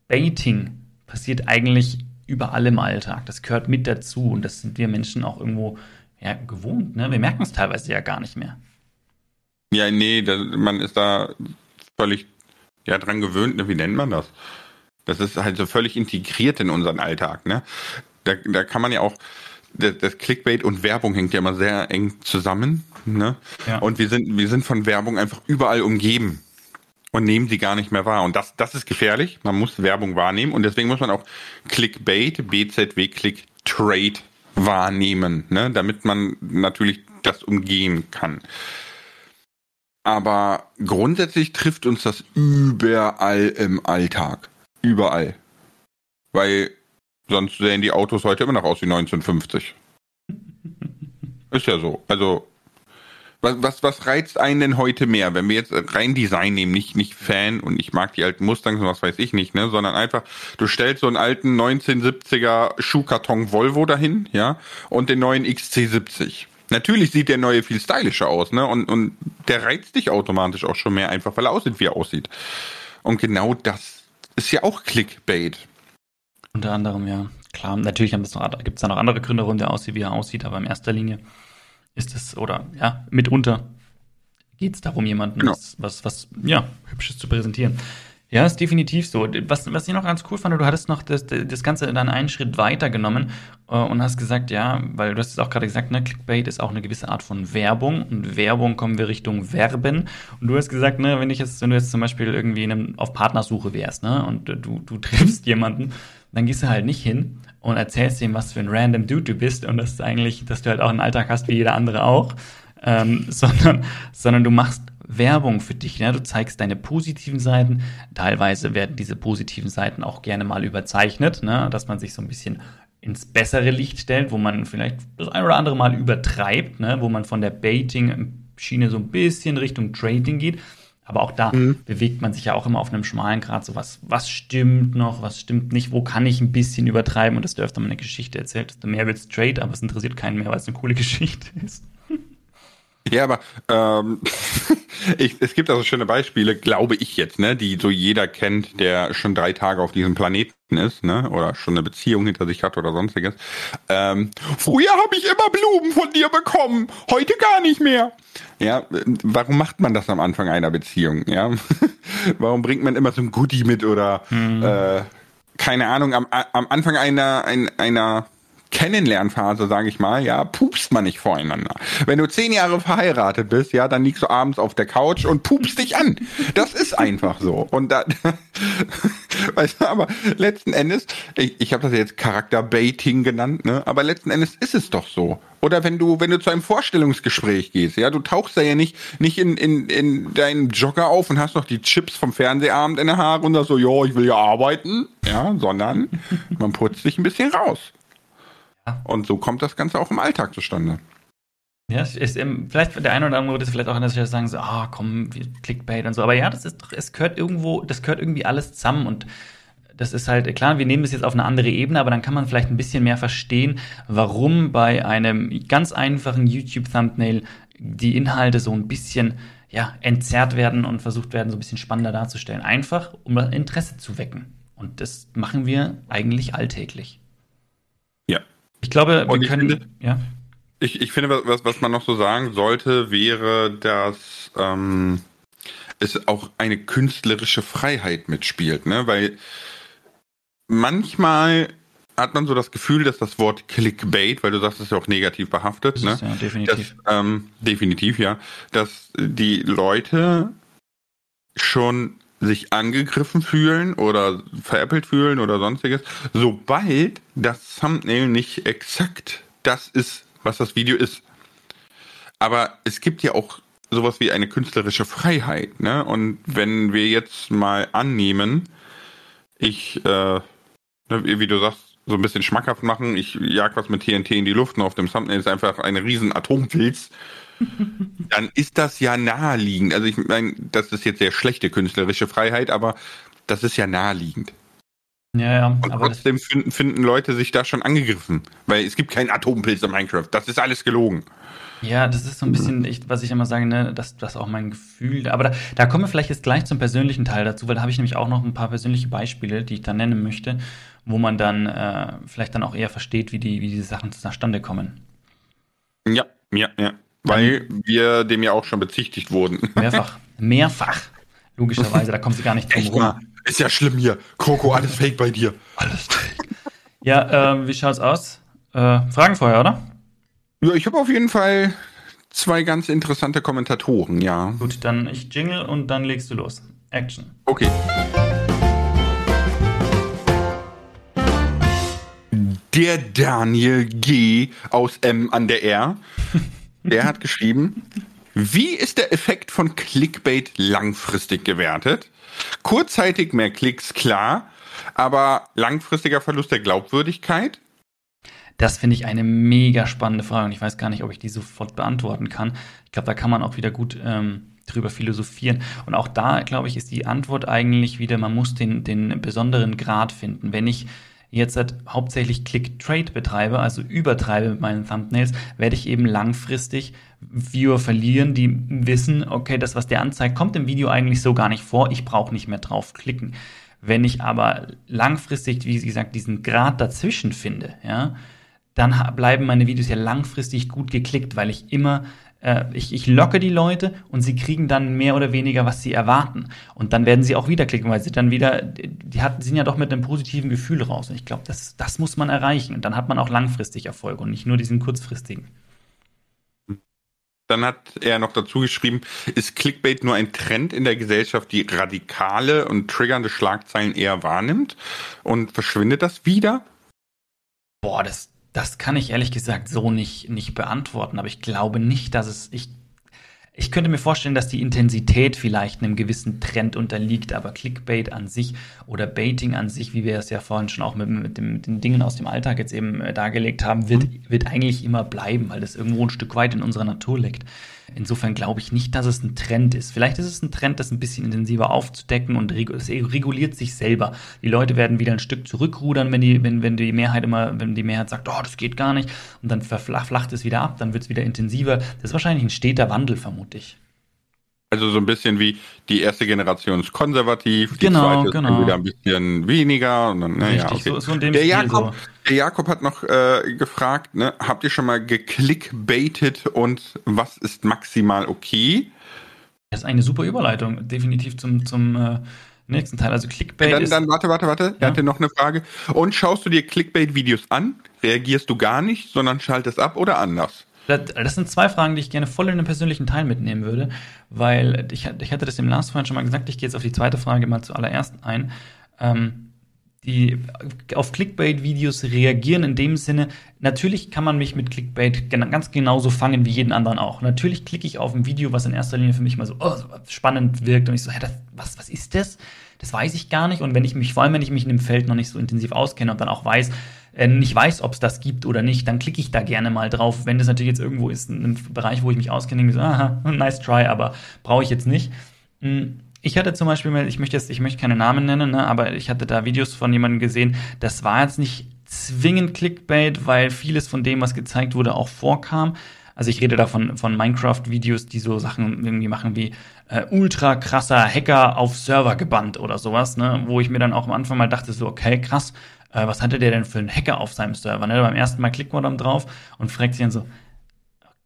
Baiting passiert eigentlich überall im Alltag. Das gehört mit dazu und das sind wir Menschen auch irgendwo ja, gewohnt. Ne? Wir merken es teilweise ja gar nicht mehr. Ja, nee, das, man ist da völlig ja, dran gewöhnt. Ne? Wie nennt man das? Das ist halt so völlig integriert in unseren Alltag. Ne? Da, da kann man ja auch, das, Clickbait und Werbung hängt ja immer sehr eng zusammen. Ne? Ja. Und wir sind, wir sind von Werbung einfach überall umgeben und nehmen sie gar nicht mehr wahr. Und das, das ist gefährlich. Man muss Werbung wahrnehmen und deswegen muss man auch Clickbait, BZW, Click Trade wahrnehmen, ne? damit man natürlich das umgehen kann. Aber grundsätzlich trifft uns das überall im Alltag. Überall. Weil sonst sehen die Autos heute immer noch aus wie 1950. Ist ja so. Also was, was, was reizt einen denn heute mehr, wenn wir jetzt rein Design nehmen, nicht, nicht Fan und ich mag die alten Mustangs und was weiß ich nicht, ne, sondern einfach, du stellst so einen alten 1970er Schuhkarton Volvo dahin, ja, und den neuen XC70. Natürlich sieht der neue viel stylischer aus, ne, und, und der reizt dich automatisch auch schon mehr, einfach weil er aussieht, wie er aussieht. Und genau das ist ja auch Clickbait. Unter anderem, ja. Klar, natürlich gibt es da noch andere Gründe, warum der aussieht, wie er aussieht, aber in erster Linie ist es, oder ja, mitunter geht es darum, jemanden ja. was, was, was, ja, Hübsches zu präsentieren. Ja, ist definitiv so. Was, was ich noch ganz cool fand, du hattest noch das, das Ganze dann einen Schritt weiter genommen äh, und hast gesagt, ja, weil du hast es auch gerade gesagt, ne, Clickbait ist auch eine gewisse Art von Werbung und Werbung kommen wir Richtung Verben. Und du hast gesagt, ne, wenn ich jetzt, wenn du jetzt zum Beispiel irgendwie einem, auf Partnersuche wärst, ne, und du, du triffst jemanden, dann gehst du halt nicht hin und erzählst ihm, was für ein random Dude du bist und das ist eigentlich, dass du halt auch einen Alltag hast wie jeder andere auch, ähm, sondern, sondern du machst Werbung für dich. Ne? Du zeigst deine positiven Seiten. Teilweise werden diese positiven Seiten auch gerne mal überzeichnet, ne? dass man sich so ein bisschen ins bessere Licht stellt, wo man vielleicht das ein oder andere Mal übertreibt, ne? wo man von der Baiting-Schiene so ein bisschen Richtung Trading geht. Aber auch da mhm. bewegt man sich ja auch immer auf einem schmalen Grad. So was, was stimmt noch, was stimmt nicht, wo kann ich ein bisschen übertreiben und desto öfter man eine Geschichte erzählt, desto mehr wird's Trade, aber es interessiert keinen mehr, weil es eine coole Geschichte ist. Ja, aber ähm, ich, es gibt also schöne Beispiele, glaube ich jetzt, ne, die so jeder kennt, der schon drei Tage auf diesem Planeten ist, ne, oder schon eine Beziehung hinter sich hat oder sonstiges. Ähm, früher habe ich immer Blumen von dir bekommen, heute gar nicht mehr. Ja, warum macht man das am Anfang einer Beziehung? Ja, warum bringt man immer so ein Goodie mit oder hm. äh, keine Ahnung am, am Anfang einer ein, einer Kennenlernphase, sage ich mal, ja, pupst man nicht voreinander. Wenn du zehn Jahre verheiratet bist, ja, dann liegst du abends auf der Couch und pupst dich an. Das ist einfach so. Und da, weißt du, aber letzten Endes, ich, ich habe das jetzt Charakterbaiting genannt, ne? Aber letzten Endes ist es doch so. Oder wenn du, wenn du zu einem Vorstellungsgespräch gehst, ja, du tauchst da ja nicht, nicht in, in, in deinen Jogger auf und hast noch die Chips vom Fernsehabend in der Haare und sagst so, ja, ich will ja arbeiten, ja, sondern man putzt sich ein bisschen raus. Und so kommt das Ganze auch im Alltag zustande. Ja, es ist, vielleicht der eine oder andere würde es vielleicht auch an der Stelle sagen, so, ah, oh, komm, Clickbait und so. Aber ja, das ist, es gehört irgendwo, das gehört irgendwie alles zusammen und das ist halt, klar, wir nehmen das jetzt auf eine andere Ebene, aber dann kann man vielleicht ein bisschen mehr verstehen, warum bei einem ganz einfachen YouTube-Thumbnail die Inhalte so ein bisschen, ja, entzerrt werden und versucht werden, so ein bisschen spannender darzustellen. Einfach, um das Interesse zu wecken. Und das machen wir eigentlich alltäglich. Ich glaube, wir ich können. Finde, ja. Ich, ich finde, was, was man noch so sagen sollte, wäre, dass ähm, es auch eine künstlerische Freiheit mitspielt, ne? Weil manchmal hat man so das Gefühl, dass das Wort Clickbait, weil du sagst, es ist ja auch negativ behaftet, ne? Ja, definitiv. Dass, ähm, definitiv, ja. Dass die Leute schon sich angegriffen fühlen oder veräppelt fühlen oder sonstiges, sobald das Thumbnail nicht exakt das ist, was das Video ist. Aber es gibt ja auch sowas wie eine künstlerische Freiheit, ne? Und wenn wir jetzt mal annehmen, ich, äh, ne, wie du sagst, so ein bisschen schmackhaft machen, ich jag was mit TNT in die Luft und auf dem Thumbnail ist einfach eine riesen Atompilz dann ist das ja naheliegend. Also ich meine, das ist jetzt sehr schlechte künstlerische Freiheit, aber das ist ja naheliegend. Ja, ja. Und aber trotzdem finden, finden Leute sich da schon angegriffen, weil es gibt keinen Atompilz in Minecraft. Das ist alles gelogen. Ja, das ist so ein bisschen, ich, was ich immer sage, ne, das, das auch mein Gefühl. Aber da, da kommen wir vielleicht jetzt gleich zum persönlichen Teil dazu, weil da habe ich nämlich auch noch ein paar persönliche Beispiele, die ich da nennen möchte, wo man dann äh, vielleicht dann auch eher versteht, wie die, wie diese Sachen zustande kommen. Ja, ja, ja. Weil wir dem ja auch schon bezichtigt wurden. Mehrfach. Mehrfach. Logischerweise, da kommen sie gar nicht drum rum. Ist ja schlimm hier. Coco, alles fake bei dir. Alles fake. Ja, äh, wie schaut's aus? Äh, Fragen vorher, oder? Ja, ich habe auf jeden Fall zwei ganz interessante Kommentatoren, ja. Gut, dann ich jingle und dann legst du los. Action. Okay. Der Daniel G. aus M an der R der hat geschrieben, wie ist der Effekt von Clickbait langfristig gewertet? Kurzzeitig mehr Klicks, klar, aber langfristiger Verlust der Glaubwürdigkeit? Das finde ich eine mega spannende Frage und ich weiß gar nicht, ob ich die sofort beantworten kann. Ich glaube, da kann man auch wieder gut ähm, drüber philosophieren. Und auch da, glaube ich, ist die Antwort eigentlich wieder, man muss den, den besonderen Grad finden. Wenn ich jetzt halt hauptsächlich Click-Trade betreibe, also übertreibe mit meinen Thumbnails, werde ich eben langfristig Viewer verlieren, die wissen, okay, das, was der anzeigt, kommt im Video eigentlich so gar nicht vor, ich brauche nicht mehr drauf. Wenn ich aber langfristig, wie gesagt, diesen Grad dazwischen finde, ja, dann bleiben meine Videos ja langfristig gut geklickt, weil ich immer äh, ich, ich locke die Leute und sie kriegen dann mehr oder weniger, was sie erwarten. Und dann werden sie auch wieder klicken, weil sie dann wieder, die hatten, sind ja doch mit einem positiven Gefühl raus. Und ich glaube, das, das muss man erreichen. Und dann hat man auch langfristig Erfolg und nicht nur diesen kurzfristigen. Dann hat er noch dazu geschrieben, ist Clickbait nur ein Trend in der Gesellschaft, die radikale und triggernde Schlagzeilen eher wahrnimmt? Und verschwindet das wieder? Boah, das, das kann ich ehrlich gesagt so nicht, nicht beantworten, aber ich glaube nicht, dass es, ich, ich könnte mir vorstellen, dass die Intensität vielleicht einem gewissen Trend unterliegt, aber Clickbait an sich oder Baiting an sich, wie wir es ja vorhin schon auch mit, mit, dem, mit den Dingen aus dem Alltag jetzt eben äh, dargelegt haben, wird, mhm. wird eigentlich immer bleiben, weil das irgendwo ein Stück weit in unserer Natur liegt. Insofern glaube ich nicht, dass es ein Trend ist. Vielleicht ist es ein Trend, das ein bisschen intensiver aufzudecken und es reguliert sich selber. Die Leute werden wieder ein Stück zurückrudern, wenn die, wenn, wenn die Mehrheit immer, wenn die Mehrheit sagt, oh, das geht gar nicht, und dann verflacht es wieder ab, dann wird es wieder intensiver. Das ist wahrscheinlich ein steter Wandel, vermute ich. Also so ein bisschen wie die erste Generation ist konservativ, die genau, zweite genau. ist wieder ein bisschen weniger. Und dann, naja, Richtig, okay. so, so in dem der, Stil Jakob, so. der Jakob hat noch äh, gefragt, ne, habt ihr schon mal geklickbaitet und was ist maximal okay? Das ist eine super Überleitung, definitiv zum, zum äh, nächsten Teil. Also Clickbait dann, ist... dann warte, warte, warte. Er Ja. hatte noch eine Frage. Und schaust du dir Clickbait-Videos an? Reagierst du gar nicht, sondern schaltest ab oder anders? Das sind zwei Fragen, die ich gerne voll in den persönlichen Teil mitnehmen würde, weil ich, ich hatte das im Last vorhin schon mal gesagt, ich gehe jetzt auf die zweite Frage mal zuallererst ein. Ähm, die auf Clickbait-Videos reagieren in dem Sinne, natürlich kann man mich mit Clickbait ganz genauso fangen wie jeden anderen auch. Natürlich klicke ich auf ein Video, was in erster Linie für mich mal so oh, spannend wirkt und ich so, hä, das, was, was ist das? Das weiß ich gar nicht. Und wenn ich mich, vor allem wenn ich mich in dem Feld noch nicht so intensiv auskenne und dann auch weiß, nicht weiß, ob es das gibt oder nicht, dann klicke ich da gerne mal drauf. Wenn das natürlich jetzt irgendwo ist, in einem Bereich, wo ich mich auskenne, so, aha, nice try, aber brauche ich jetzt nicht. Mm, Ich hatte zum Beispiel mal, ich möchte jetzt, ich möchte keine Namen nennen, ne, aber ich hatte da Videos von jemandem gesehen, das war jetzt nicht zwingend Clickbait, weil vieles von dem, was gezeigt wurde, auch vorkam. Also ich rede da von, von Minecraft-Videos, die so Sachen irgendwie machen wie äh, ultra krasser Hacker auf Server gebannt oder sowas, ne? Wo ich mir dann auch am Anfang mal dachte, so, okay, krass, äh, was hatte der denn für einen Hacker auf seinem Server? Ne? Beim ersten Mal klickt man dann drauf und fragt sich dann so,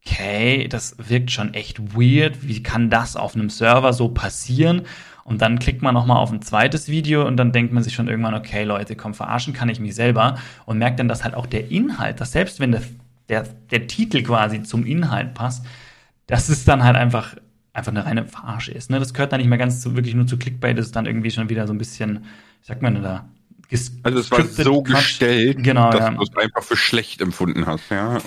okay, das wirkt schon echt weird. Wie kann das auf einem Server so passieren? Und dann klickt man nochmal auf ein zweites Video und dann denkt man sich schon irgendwann, okay, Leute, komm, verarschen kann ich mich selber. Und merkt dann, dass halt auch der Inhalt, dass selbst wenn der, der, der Titel quasi zum Inhalt passt, dass es dann halt einfach, einfach eine reine Verarsche ist. Ne? Das gehört dann nicht mehr ganz zu, wirklich nur zu Clickbait, das ist dann irgendwie schon wieder so ein bisschen, wie sagt man denn da? Also es war so Quatsch. gestellt, Genau, dass ja. du es einfach für schlecht empfunden hast, ja.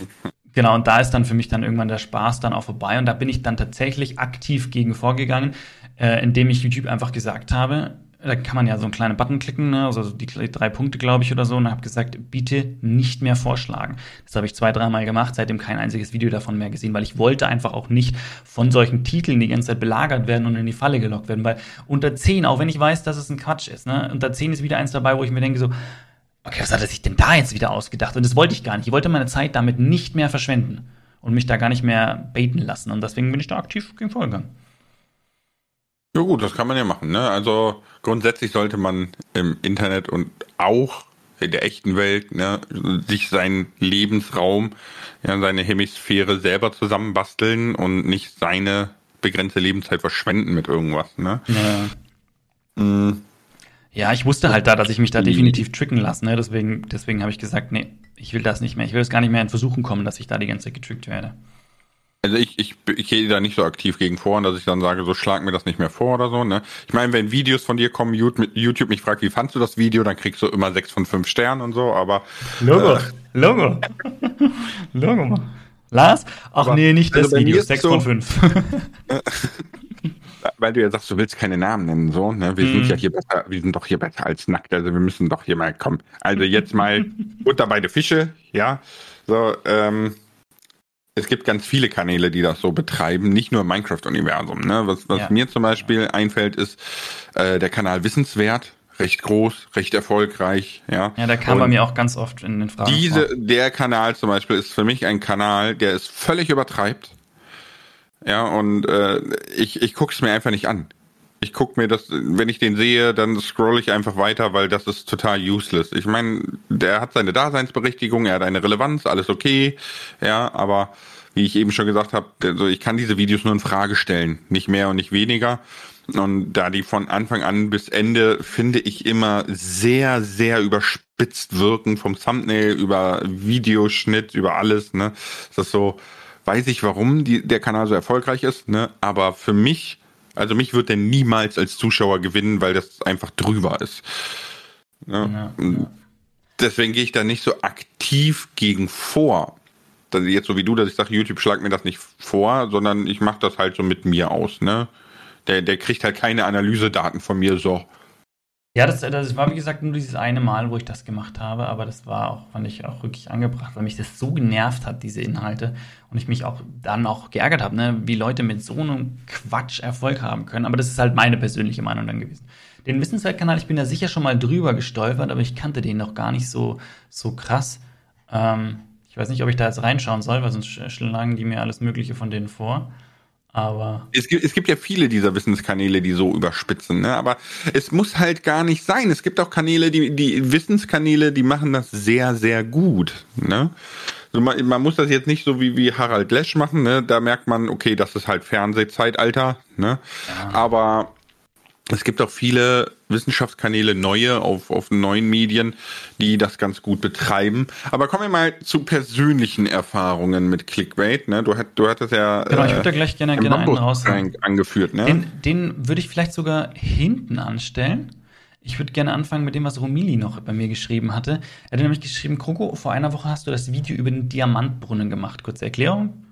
Genau, und da ist dann für mich dann irgendwann der Spaß dann auch vorbei. Und da bin ich dann tatsächlich aktiv gegen vorgegangen, äh, indem ich YouTube einfach gesagt habe, da kann man ja so einen kleinen Button klicken, ne? also die drei Punkte, glaube ich, oder so, und habe gesagt, bitte nicht mehr vorschlagen. Das habe ich zwei, dreimal gemacht, seitdem kein einziges Video davon mehr gesehen, weil ich wollte einfach auch nicht von solchen Titeln die ganze Zeit belagert werden und in die Falle gelockt werden, weil unter 10, auch wenn ich weiß, dass es ein Quatsch ist, ne? unter 10 ist wieder eins dabei, wo ich mir denke so, okay, was hat er sich denn da jetzt wieder ausgedacht? Und das wollte ich gar nicht. Ich wollte meine Zeit damit nicht mehr verschwenden und mich da gar nicht mehr baiten lassen. Und deswegen bin ich da aktiv gegen vorgegangen. Ja gut, das kann man ja machen. Ne? Also grundsätzlich sollte man im Internet und auch in der echten Welt ne, sich seinen Lebensraum, ja, seine Hemisphäre selber zusammenbasteln und nicht seine begrenzte Lebenszeit verschwenden mit irgendwas. Ne? Ja. Mm, Ja, ich wusste halt da, dass ich mich da definitiv tricken lasse. Ne? Deswegen, deswegen habe ich gesagt, nee, ich will das nicht mehr. Ich will es gar nicht mehr in Versuchen kommen, dass ich da die ganze Zeit getrickt werde. Also ich, ich, ich gehe da nicht so aktiv gegen vor, dass ich dann sage, so schlag mir das nicht mehr vor oder so. Ne? Ich meine, wenn Videos von dir kommen, YouTube mich fragt, wie fandst du das Video, dann kriegst du immer sechs von fünf Sternen und so, aber Logo. Logo. Logo mal. Lars? Ach Aber- nee, nicht also das mir Video. 6 so- von 5. weil du ja sagst, du willst keine Namen nennen, so, ne? Wir Mhm. sind ja hier besser, wir sind doch hier besser als nackt, also wir müssen doch hier mal kommen. Also jetzt mal Butter bei den Fische, ja. So, ähm, es gibt ganz viele Kanäle, die das so betreiben, nicht nur im Minecraft-Universum. Ne? Was, was Ja. mir zum Beispiel einfällt, ist äh, der Kanal Wissenswert, recht groß, recht erfolgreich, ja. ja, der kam Und bei mir auch ganz oft in den Fragen. diese, vor. der Kanal zum Beispiel ist für mich ein Kanal, der es völlig übertreibt. Ja, und äh, ich, ich gucke es mir einfach nicht an. Ich guck mir das, wenn ich den sehe, dann scroll ich einfach weiter, weil das ist total useless. Ich meine, der hat seine Daseinsberechtigung, er hat eine Relevanz, alles okay, ja, aber wie ich eben schon gesagt habe, also ich kann diese Videos nur in Frage stellen, nicht mehr und nicht weniger. Und da die von Anfang an bis Ende, finde ich, immer sehr, sehr überspitzt wirken, vom Thumbnail über Videoschnitt, über alles, ne? Das ist so, weiß ich, warum die, der Kanal so erfolgreich ist, ne? Aber für mich, also mich wird der niemals als Zuschauer gewinnen, weil das einfach drüber ist. Ne? Ja, ja. Deswegen gehe ich da nicht so aktiv gegen vor. Also jetzt so wie du, dass ich sage, YouTube schlag mir das nicht vor, sondern ich mache das halt so mit mir aus, ne? Der, der kriegt halt keine Analysedaten von mir so. Ja, das, das war wie gesagt nur dieses eine Mal, wo ich das gemacht habe, aber das war auch, fand ich auch wirklich angebracht, weil mich das so genervt hat, diese Inhalte. Und ich mich auch dann auch geärgert habe, ne, wie Leute mit so einem Quatsch Erfolg haben können. Aber das ist halt meine persönliche Meinung dann gewesen. Den Wissenswertkanal, ich bin da sicher schon mal drüber gestolpert, aber ich kannte den noch gar nicht so, so krass. Ähm, ich weiß nicht, ob ich da jetzt reinschauen soll, weil sonst schlagen die mir alles Mögliche von denen vor. Aber es gibt, es gibt ja viele dieser Wissenskanäle, die so überspitzen, ne? aber es muss halt gar nicht sein. Es gibt auch Kanäle, die, die Wissenskanäle, die machen das sehr, sehr gut. Ne? Also man, man muss das jetzt nicht so wie, wie Harald Lesch machen, ne? da merkt man, okay, das ist halt Fernsehzeitalter. Ne? Ja. Aber es gibt auch viele Wissenschaftskanäle, neue auf, auf neuen Medien, die das ganz gut betreiben. Aber kommen wir mal zu persönlichen Erfahrungen mit Clickbait. Ne? Du, hat, du hattest ja. Genau, ich würde da gleich gerne, gerne einen raus. Angeführt, ne? Den, den würde ich vielleicht sogar hinten anstellen. Ich würde gerne anfangen mit dem, was Romili noch bei mir geschrieben hatte. Er hat nämlich geschrieben: Kroko, vor einer Woche hast du das Video über den Diamantbrunnen gemacht. Kurze Erklärung.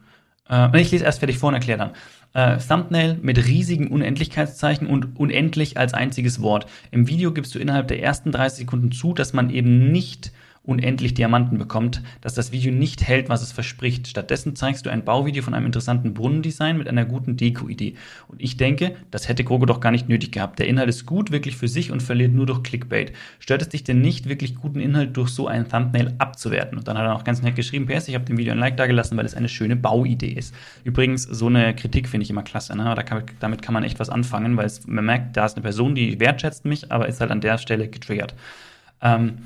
Äh, ich lese erst fertig vor und erkläre dann. Äh, Thumbnail mit riesigen Unendlichkeitszeichen und unendlich als einziges Wort. Im Video gibst du innerhalb der ersten 30 Sekunden zu, dass man eben nicht unendlich Diamanten bekommt, dass das Video nicht hält, was es verspricht. Stattdessen zeigst du ein Bauvideo von einem interessanten Brunnendesign mit einer guten Deko-Idee. Und ich denke, das hätte Grogo doch gar nicht nötig gehabt. Der Inhalt ist gut, wirklich für sich und verliert nur durch Clickbait. Stört es dich denn nicht, wirklich guten Inhalt durch so ein Thumbnail abzuwerten? Und dann hat er auch ganz nett geschrieben, PS, ich habe dem Video ein Like da gelassen, weil es eine schöne Bauidee ist. Übrigens, so eine Kritik finde ich immer klasse. Ne? Da kann, damit kann man echt was anfangen, weil es, man merkt, da ist eine Person, die wertschätzt mich, aber ist halt an der Stelle getriggert. Ähm,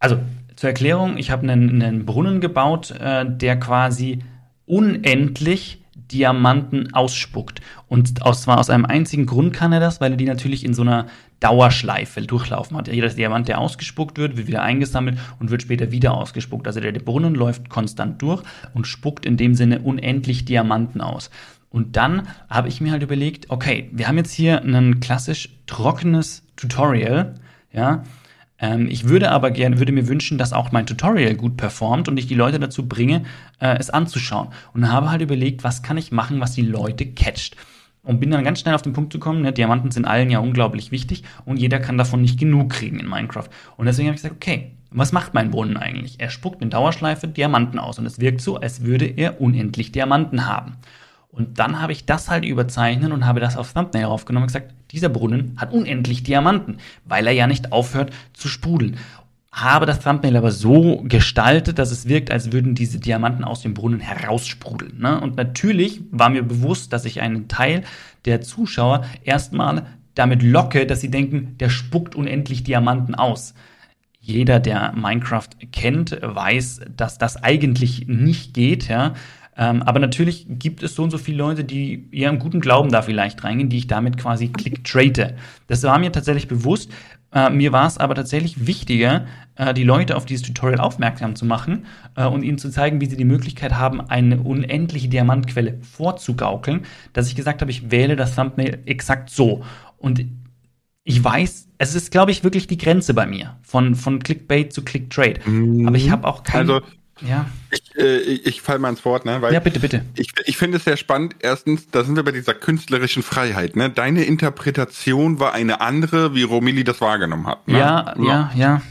also, zur Erklärung, ich habe einen, einen, Brunnen gebaut, äh, der quasi unendlich Diamanten ausspuckt. Und aus, zwar aus einem einzigen Grund kann er das, weil er die natürlich in so einer Dauerschleife durchlaufen hat. Jeder Diamant, der ausgespuckt wird, wird wieder eingesammelt und wird später wieder ausgespuckt. Also der, der Brunnen läuft konstant durch und spuckt in dem Sinne unendlich Diamanten aus. Und dann habe ich mir halt überlegt, okay, wir haben jetzt hier ein klassisch trockenes Tutorial, ja, ähm, ich würde aber gerne, würde mir wünschen, dass auch mein Tutorial gut performt und ich die Leute dazu bringe, äh, es anzuschauen. Und habe halt überlegt, was kann ich machen, was die Leute catcht. Und bin dann ganz schnell auf den Punkt gekommen, ne, Diamanten sind allen ja unglaublich wichtig und jeder kann davon nicht genug kriegen in Minecraft. Und deswegen habe ich gesagt, okay, was macht mein Brunnen eigentlich? Er spuckt in Dauerschleife Diamanten aus und es wirkt so, als würde er unendlich Diamanten haben. Und dann habe ich das halt überzeichnet und habe das auf Thumbnail aufgenommen und gesagt, dieser Brunnen hat unendlich Diamanten, weil er ja nicht aufhört zu sprudeln. Habe das Thumbnail aber so gestaltet, dass es wirkt, als würden diese Diamanten aus dem Brunnen heraussprudeln. Ne? Und natürlich war mir bewusst, dass ich einen Teil der Zuschauer erstmal damit locke, dass sie denken, der spuckt unendlich Diamanten aus. Jeder, der Minecraft kennt, weiß, dass das eigentlich nicht geht, ja. Ähm, aber natürlich gibt es so und so viele Leute, die eher im guten Glauben da vielleicht reingehen, die ich damit quasi click-trade. Das war mir tatsächlich bewusst. Äh, mir war es aber tatsächlich wichtiger, äh, die Leute auf dieses Tutorial aufmerksam zu machen äh, und ihnen zu zeigen, wie sie die Möglichkeit haben, eine unendliche Diamantquelle vorzugaukeln, dass ich gesagt habe, ich wähle das Thumbnail exakt so. Und ich weiß, es ist, glaube ich, wirklich die Grenze bei mir von, von Clickbait zu Clicktrade. Mhm. Aber ich habe auch keine. Also ja. Ich, äh, ich, fall mal ins Wort, ne? Weil ja, bitte, bitte. Ich, ich finde es sehr spannend. Erstens, da sind wir bei dieser künstlerischen Freiheit, ne? Deine Interpretation war eine andere, wie Romilli das wahrgenommen hat. Ne? Ja, ja, ja.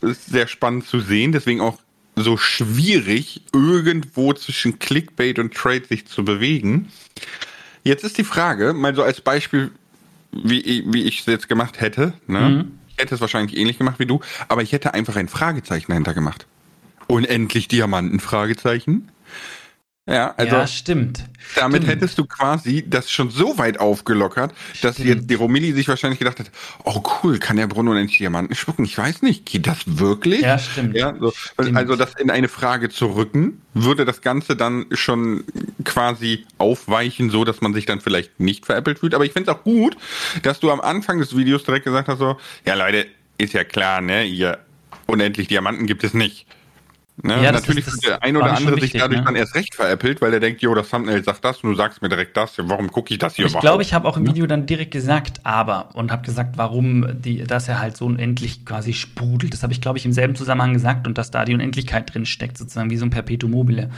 Das ist sehr spannend zu sehen, deswegen auch so schwierig, irgendwo zwischen Clickbait und Trade sich zu bewegen. Jetzt ist die Frage, mal so als Beispiel, wie, wie ich es jetzt gemacht hätte, ne? Mhm. Ich hätte es wahrscheinlich ähnlich gemacht wie du, aber ich hätte einfach ein Fragezeichen dahinter gemacht unendlich Diamanten? Fragezeichen. Ja, also ja, stimmt. damit stimmt. hättest du quasi das schon so weit aufgelockert, dass jetzt die Romilli sich wahrscheinlich gedacht hat, oh cool, kann der Bruno endlich Diamanten spucken? Ich weiß nicht, geht das wirklich? Ja, stimmt. Ja, so. Stimmt. Also das in eine Frage zu rücken, würde das Ganze dann schon quasi aufweichen, so dass man sich dann vielleicht nicht veräppelt fühlt. Aber ich finde es auch gut, dass du am Anfang des Videos direkt gesagt hast, so, ja Leute, ist ja klar, ne, ihr unendlich Diamanten gibt es nicht. Ne? Ja, Natürlich fühlt der ein oder andere sich wichtig, dadurch ne? dann erst recht veräppelt, weil er denkt, jo, das Thumbnail sagt das und du sagst mir direkt das. Warum gucke ich das hier Ich überhaupt? glaube, ich habe auch im Video dann direkt gesagt, aber und habe gesagt, warum die, dass er halt so unendlich quasi sprudelt. Das habe ich, glaube ich, im selben Zusammenhang gesagt und dass da die Unendlichkeit drin steckt, sozusagen wie so ein Perpetuum mobile.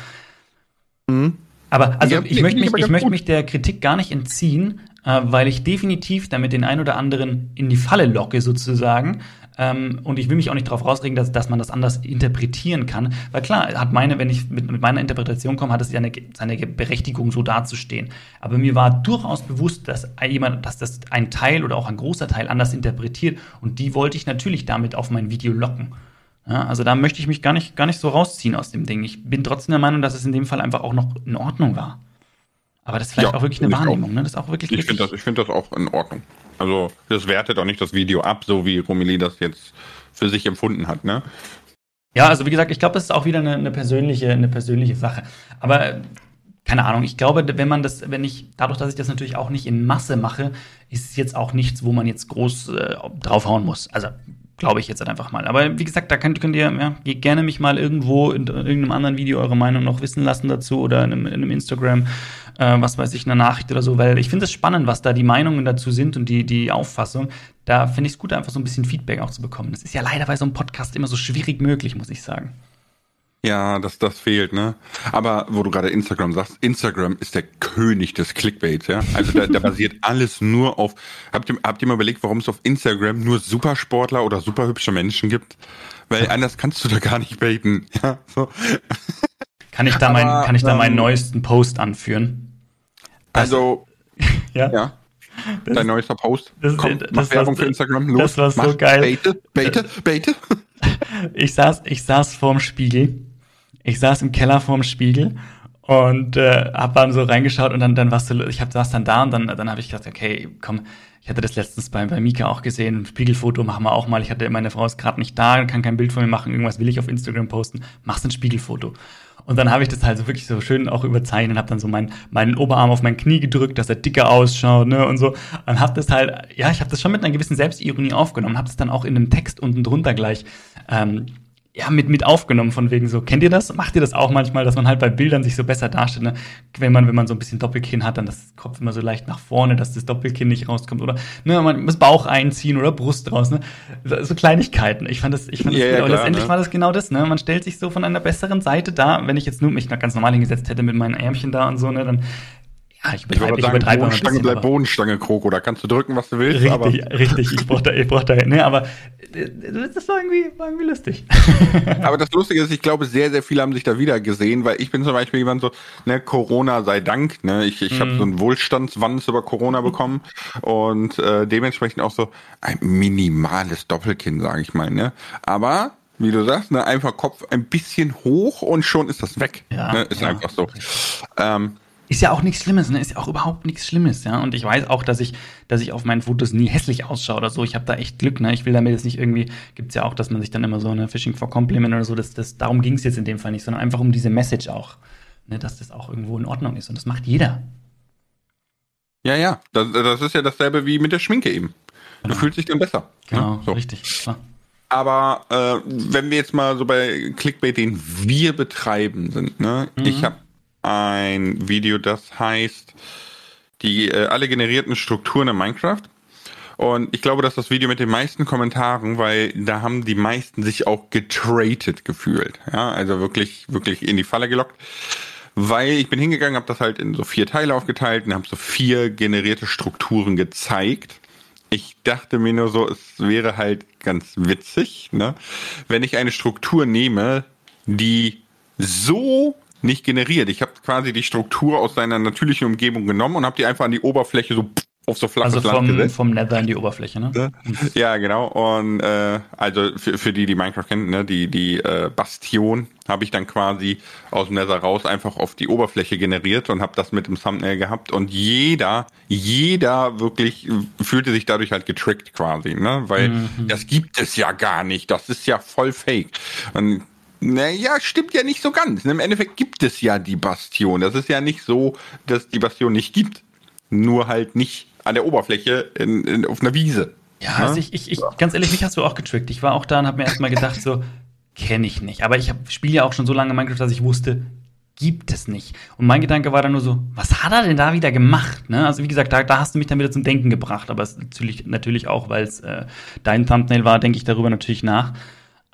Mhm. Aber also Ja, ich möchte ich mich, ich möchte mich der Kritik gar nicht entziehen, äh, weil ich definitiv damit den ein oder anderen in die Falle locke, sozusagen. Ähm, und ich will mich auch nicht darauf rausregen, dass, dass man das anders interpretieren kann. Weil klar, hat meine, wenn ich mit, mit meiner Interpretation komme, hat es ja eine, seine Berechtigung, so dazustehen. Aber mir war durchaus bewusst, dass jemand, dass das ein Teil oder auch ein großer Teil anders interpretiert. Und die wollte ich natürlich damit auf mein Video locken. Ja, also da möchte ich mich gar nicht, gar nicht so rausziehen aus dem Ding. Ich bin trotzdem der Meinung, dass es in dem Fall einfach auch noch in Ordnung war. Aber das ist vielleicht Ja, auch wirklich eine Wahrnehmung, ne? Das ist auch wirklich. Ich finde das, ich finde das auch in Ordnung. Also, das wertet auch nicht das Video ab, so wie Romilly das jetzt für sich empfunden hat, ne? Ja, also wie gesagt, ich glaube, das ist auch wieder eine, eine persönliche, eine persönliche Sache. Aber keine Ahnung, ich glaube, wenn man das, wenn ich, dadurch, dass ich das natürlich auch nicht in Masse mache, ist es jetzt auch nichts, wo man jetzt groß äh, draufhauen muss. Also glaube ich jetzt halt einfach mal. Aber wie gesagt, da könnt, könnt ihr ja, geht gerne mich mal irgendwo in, irgendeinem anderen Video eure Meinung noch wissen lassen dazu oder in einem, in einem Instagram, äh, was weiß ich, eine Nachricht oder so, weil ich finde es spannend, was da die Meinungen dazu sind und die, die Auffassung. Da finde ich es gut, einfach so ein bisschen Feedback auch zu bekommen. Das ist ja leider bei so einem Podcast immer so schwierig möglich, muss ich sagen. Ja, das, das fehlt, ne? Aber wo du gerade Instagram sagst, Instagram ist der König des Clickbaits, ja? Also da, da basiert alles nur auf. Habt ihr, habt ihr mal überlegt, warum es auf Instagram nur Supersportler oder superhübsche Menschen gibt? Weil anders kannst du da gar nicht baiten. Ja, so. Kann ich da, mein, Aber, kann ich da meinen ähm, neuesten Post anführen? Also, Ja. ja. Dein neuester Post. das- Komm, das mach Werbung für Instagram. Los, das war so mach, geil. Baite, baite, baite. Ich saß, ich saß vorm Spiegel. Ich saß im Keller vorm Spiegel und äh, hab dann so reingeschaut und dann, dann warst du, ich hab, saß dann da und dann, dann habe ich gedacht, okay, komm, ich hatte das letztens bei, bei Mika auch gesehen, ein Spiegelfoto machen wir auch mal. Ich hatte, meine Frau ist gerade nicht da, kann kein Bild von mir machen, irgendwas will ich auf Instagram posten, machst ein Spiegelfoto. Und dann habe ich das halt so wirklich so schön auch überzeichnet, habe dann so meinen meinen Oberarm auf mein Knie gedrückt, dass er dicker ausschaut, ne und so. Und habe das halt, ja, ich habe das schon mit einer gewissen Selbstironie aufgenommen, habe das dann auch in einem Text unten drunter gleich ähm, ja, mit, mit aufgenommen, von wegen so, kennt ihr das? Macht ihr das auch manchmal, dass man halt bei Bildern sich so besser darstellt, ne? Wenn man, wenn man so ein bisschen Doppelkinn hat, dann das Kopf immer so leicht nach vorne, dass das Doppelkinn nicht rauskommt, oder, ne, man muss Bauch einziehen oder Brust raus, ne? So, Kleinigkeiten. Ich fand das, ich fand das, Ja, ja. Und klar, letztendlich ne? war das genau das, ne? Man stellt sich so von einer besseren Seite da, wenn ich jetzt nur mich ganz normal hingesetzt hätte mit meinen Ärmchen da und so, ne, dann, ja, ich Ich übertreibe, ich sagen, übertreibe Bodenstange bleibt Bodenstange, Kroko. Da kannst du drücken, was du willst. aber Richtig, richtig, ich brauch da, ich brauch da, ne, aber äh, das war irgendwie, war irgendwie lustig. Aber das Lustige ist, ich glaube, sehr, sehr viele haben sich da wieder gesehen, weil ich bin zum Beispiel jemand so, ne, Corona sei Dank, ne, ich, ich habe so einen Wohlstandswanz über Corona bekommen und äh, dementsprechend auch so ein minimales Doppelkinn, sage ich mal, ne. Aber wie du sagst, ne, einfach Kopf ein bisschen hoch und schon ist das weg. Ja, ne, ist ja. einfach so. Ähm, Ist ja auch nichts Schlimmes, ne? Ist ja auch überhaupt nichts Schlimmes, ja. Und ich weiß auch, dass ich, dass ich auf meinen Fotos nie hässlich ausschaue oder so. Ich habe da echt Glück, ne? Ich will damit jetzt nicht irgendwie, gibt's ja auch, dass man sich dann immer so eine Phishing for Compliment oder so, das, das, darum ging's jetzt in dem Fall nicht, sondern einfach um diese Message auch, ne? Dass das auch irgendwo in Ordnung ist. Und das macht jeder. ja, ja, das, das ist ja dasselbe wie mit der Schminke eben. Du Genau. fühlst dich dann besser. Genau, ne? so. richtig, klar. Aber äh, wenn wir jetzt mal so bei Clickbait, den wir betreiben sind, ne? Mhm. Ich habe ein Video, das heißt die äh, alle generierten Strukturen in Minecraft. Und ich glaube, das ist das Video mit den meisten Kommentaren, weil da haben die meisten sich auch getradet gefühlt. Ja, also wirklich, wirklich in die Falle gelockt. Weil ich bin hingegangen, habe das halt in so vier Teile aufgeteilt und habe so vier generierte Strukturen gezeigt. Ich dachte mir nur so, es wäre halt ganz witzig, ne? wenn ich eine Struktur nehme, die so nicht generiert. Ich habe quasi die Struktur aus seiner natürlichen Umgebung genommen und habe die einfach an die Oberfläche so auf so flaches also Land vom, gesetzt. vom Nether in die Oberfläche, ne? Ja, genau. Und äh, also für, für die, die Minecraft kennen, ne, die, die äh, Bastion habe ich dann quasi aus dem Nether raus einfach auf die Oberfläche generiert und habe das mit dem Thumbnail gehabt. Und jeder, jeder wirklich fühlte sich dadurch halt getrickt quasi, ne? Weil Mhm. das gibt es ja gar nicht. Das ist ja voll fake. Und naja, stimmt ja nicht so ganz. Im Endeffekt gibt es ja die Bastion. Das ist ja nicht so, dass die Bastion nicht gibt. Nur halt nicht an der Oberfläche in, in, auf einer Wiese. Ja, also ich, ich, ich, ganz ehrlich, mich hast du auch getrickt. Ich war auch da und habe mir erstmal gedacht, so, kenne ich nicht. Aber ich spiele ja auch schon so lange Minecraft, dass ich wusste, gibt es nicht. Und mein Gedanke war dann nur so, was hat er denn da wieder gemacht? Ne? Also wie gesagt, da, da hast du mich dann wieder zum Denken gebracht. Aber natürlich, natürlich auch, weil es äh, dein Thumbnail war, denke ich darüber natürlich nach.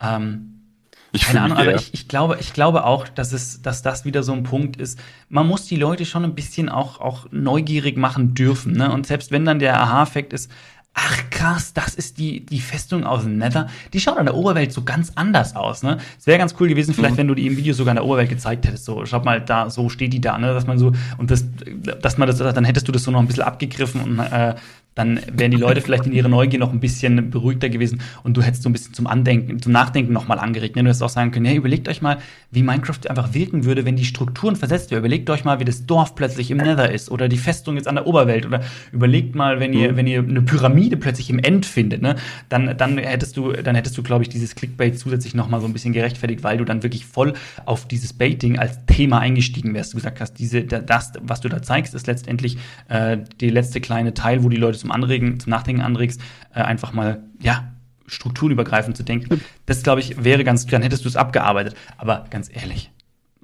Ähm, Ich keine Ahnung, aber ich, ich, glaube, ich glaube auch, dass, es, dass das wieder so ein Punkt ist. Man muss die Leute schon ein bisschen auch, auch neugierig machen dürfen. Ne? Und selbst wenn dann der Aha-Effekt ist, ach krass, das ist die, die Festung aus dem Nether, die schaut an der Oberwelt so ganz anders aus. Ne? Es wäre ganz cool gewesen, vielleicht, wenn du die im Video sogar an der Oberwelt gezeigt hättest. So, schau mal, da, so steht die da, ne? Dass man so, und das, dass man das, dann hättest du das so noch ein bisschen abgegriffen und äh, dann wären die Leute vielleicht in ihrer Neugier noch ein bisschen beruhigter gewesen und du hättest so ein bisschen zum Andenken, zum Nachdenken nochmal angeregt. Du hättest auch sagen können, hey, überlegt euch mal, wie Minecraft einfach wirken würde, wenn die Strukturen versetzt wären. Überlegt euch mal, wie das Dorf plötzlich im Nether ist oder die Festung jetzt an der Oberwelt oder überlegt mal, wenn ihr, wenn ihr eine Pyramide plötzlich im End findet, ne? dann, dann hättest du, dann hättest du, glaube ich, dieses Clickbait zusätzlich nochmal so ein bisschen gerechtfertigt, weil du dann wirklich voll auf dieses Baiting als Thema eingestiegen wärst. Du gesagt hast, diese, das, was du da zeigst, ist letztendlich äh, der letzte kleine Teil, wo die Leute zum Anregen, zum Nachdenken anregst, äh, einfach mal, ja, strukturenübergreifend zu denken. Das, glaube ich, wäre ganz, dann hättest du es abgearbeitet. Aber ganz ehrlich,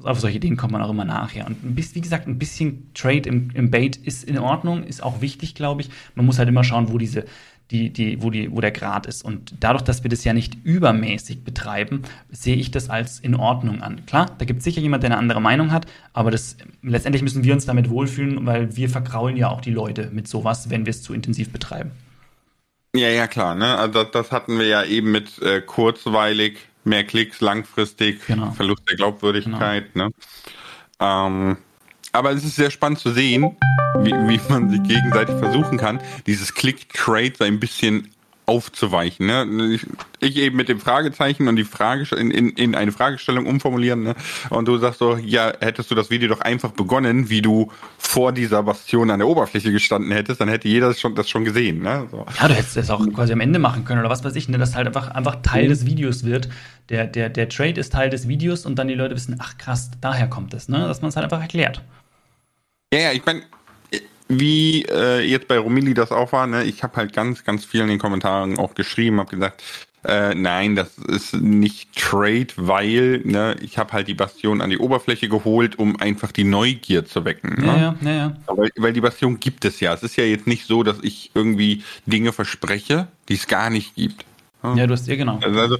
auf solche Ideen kommt man auch immer nachher. Und ein bisschen, wie gesagt, ein bisschen Trade im, im Bait ist in Ordnung, ist auch wichtig, glaube ich. Man muss halt immer schauen, wo diese, die, die, wo, die, wo der Grad ist. Und dadurch, dass wir das ja nicht übermäßig betreiben, sehe ich das als in Ordnung an. Klar, da gibt es sicher jemand, der eine andere Meinung hat, aber das, letztendlich müssen wir uns damit wohlfühlen, weil wir verkraulen ja auch die Leute mit sowas, wenn wir es zu intensiv betreiben. Ja, ja, klar. Ne? Also das, das hatten wir ja eben mit äh, kurzweilig, mehr Klicks, langfristig, Genau. Verlust der Glaubwürdigkeit. Ne? Ähm, aber es ist sehr spannend zu sehen, wie, wie man sich gegenseitig versuchen kann, dieses Click-Trade so ein bisschen aufzuweichen. Ne? Ich, ich eben mit dem Fragezeichen und die Frage in, in, in eine Fragestellung umformulieren. Ne? Und du sagst so, ja, hättest du das Video doch einfach begonnen, wie du vor dieser Bastion an der Oberfläche gestanden hättest, dann hätte jeder das schon, das schon gesehen. Ne? So. Ja, du hättest es auch quasi am Ende machen können oder was weiß ich, ne, dass halt einfach, einfach Teil des Videos wird. Der, der, der Trade ist Teil des Videos und dann die Leute wissen, ach krass, daher kommt es, ne? Dass man es halt einfach erklärt. Ja, ja, ich meine, wie äh, jetzt bei Romilli das auch war, ne, ich habe halt ganz, ganz viel in den Kommentaren auch geschrieben, habe gesagt, äh, nein, das ist nicht Trade, weil ne, ich habe halt die Bastion an die Oberfläche geholt, um einfach die Neugier zu wecken. Ja, ne? ja, ja, ja. Weil, weil die Bastion gibt es ja. Es ist ja jetzt nicht so, dass ich irgendwie Dinge verspreche, die es gar nicht gibt. Ja, du hast ja genau. Also, also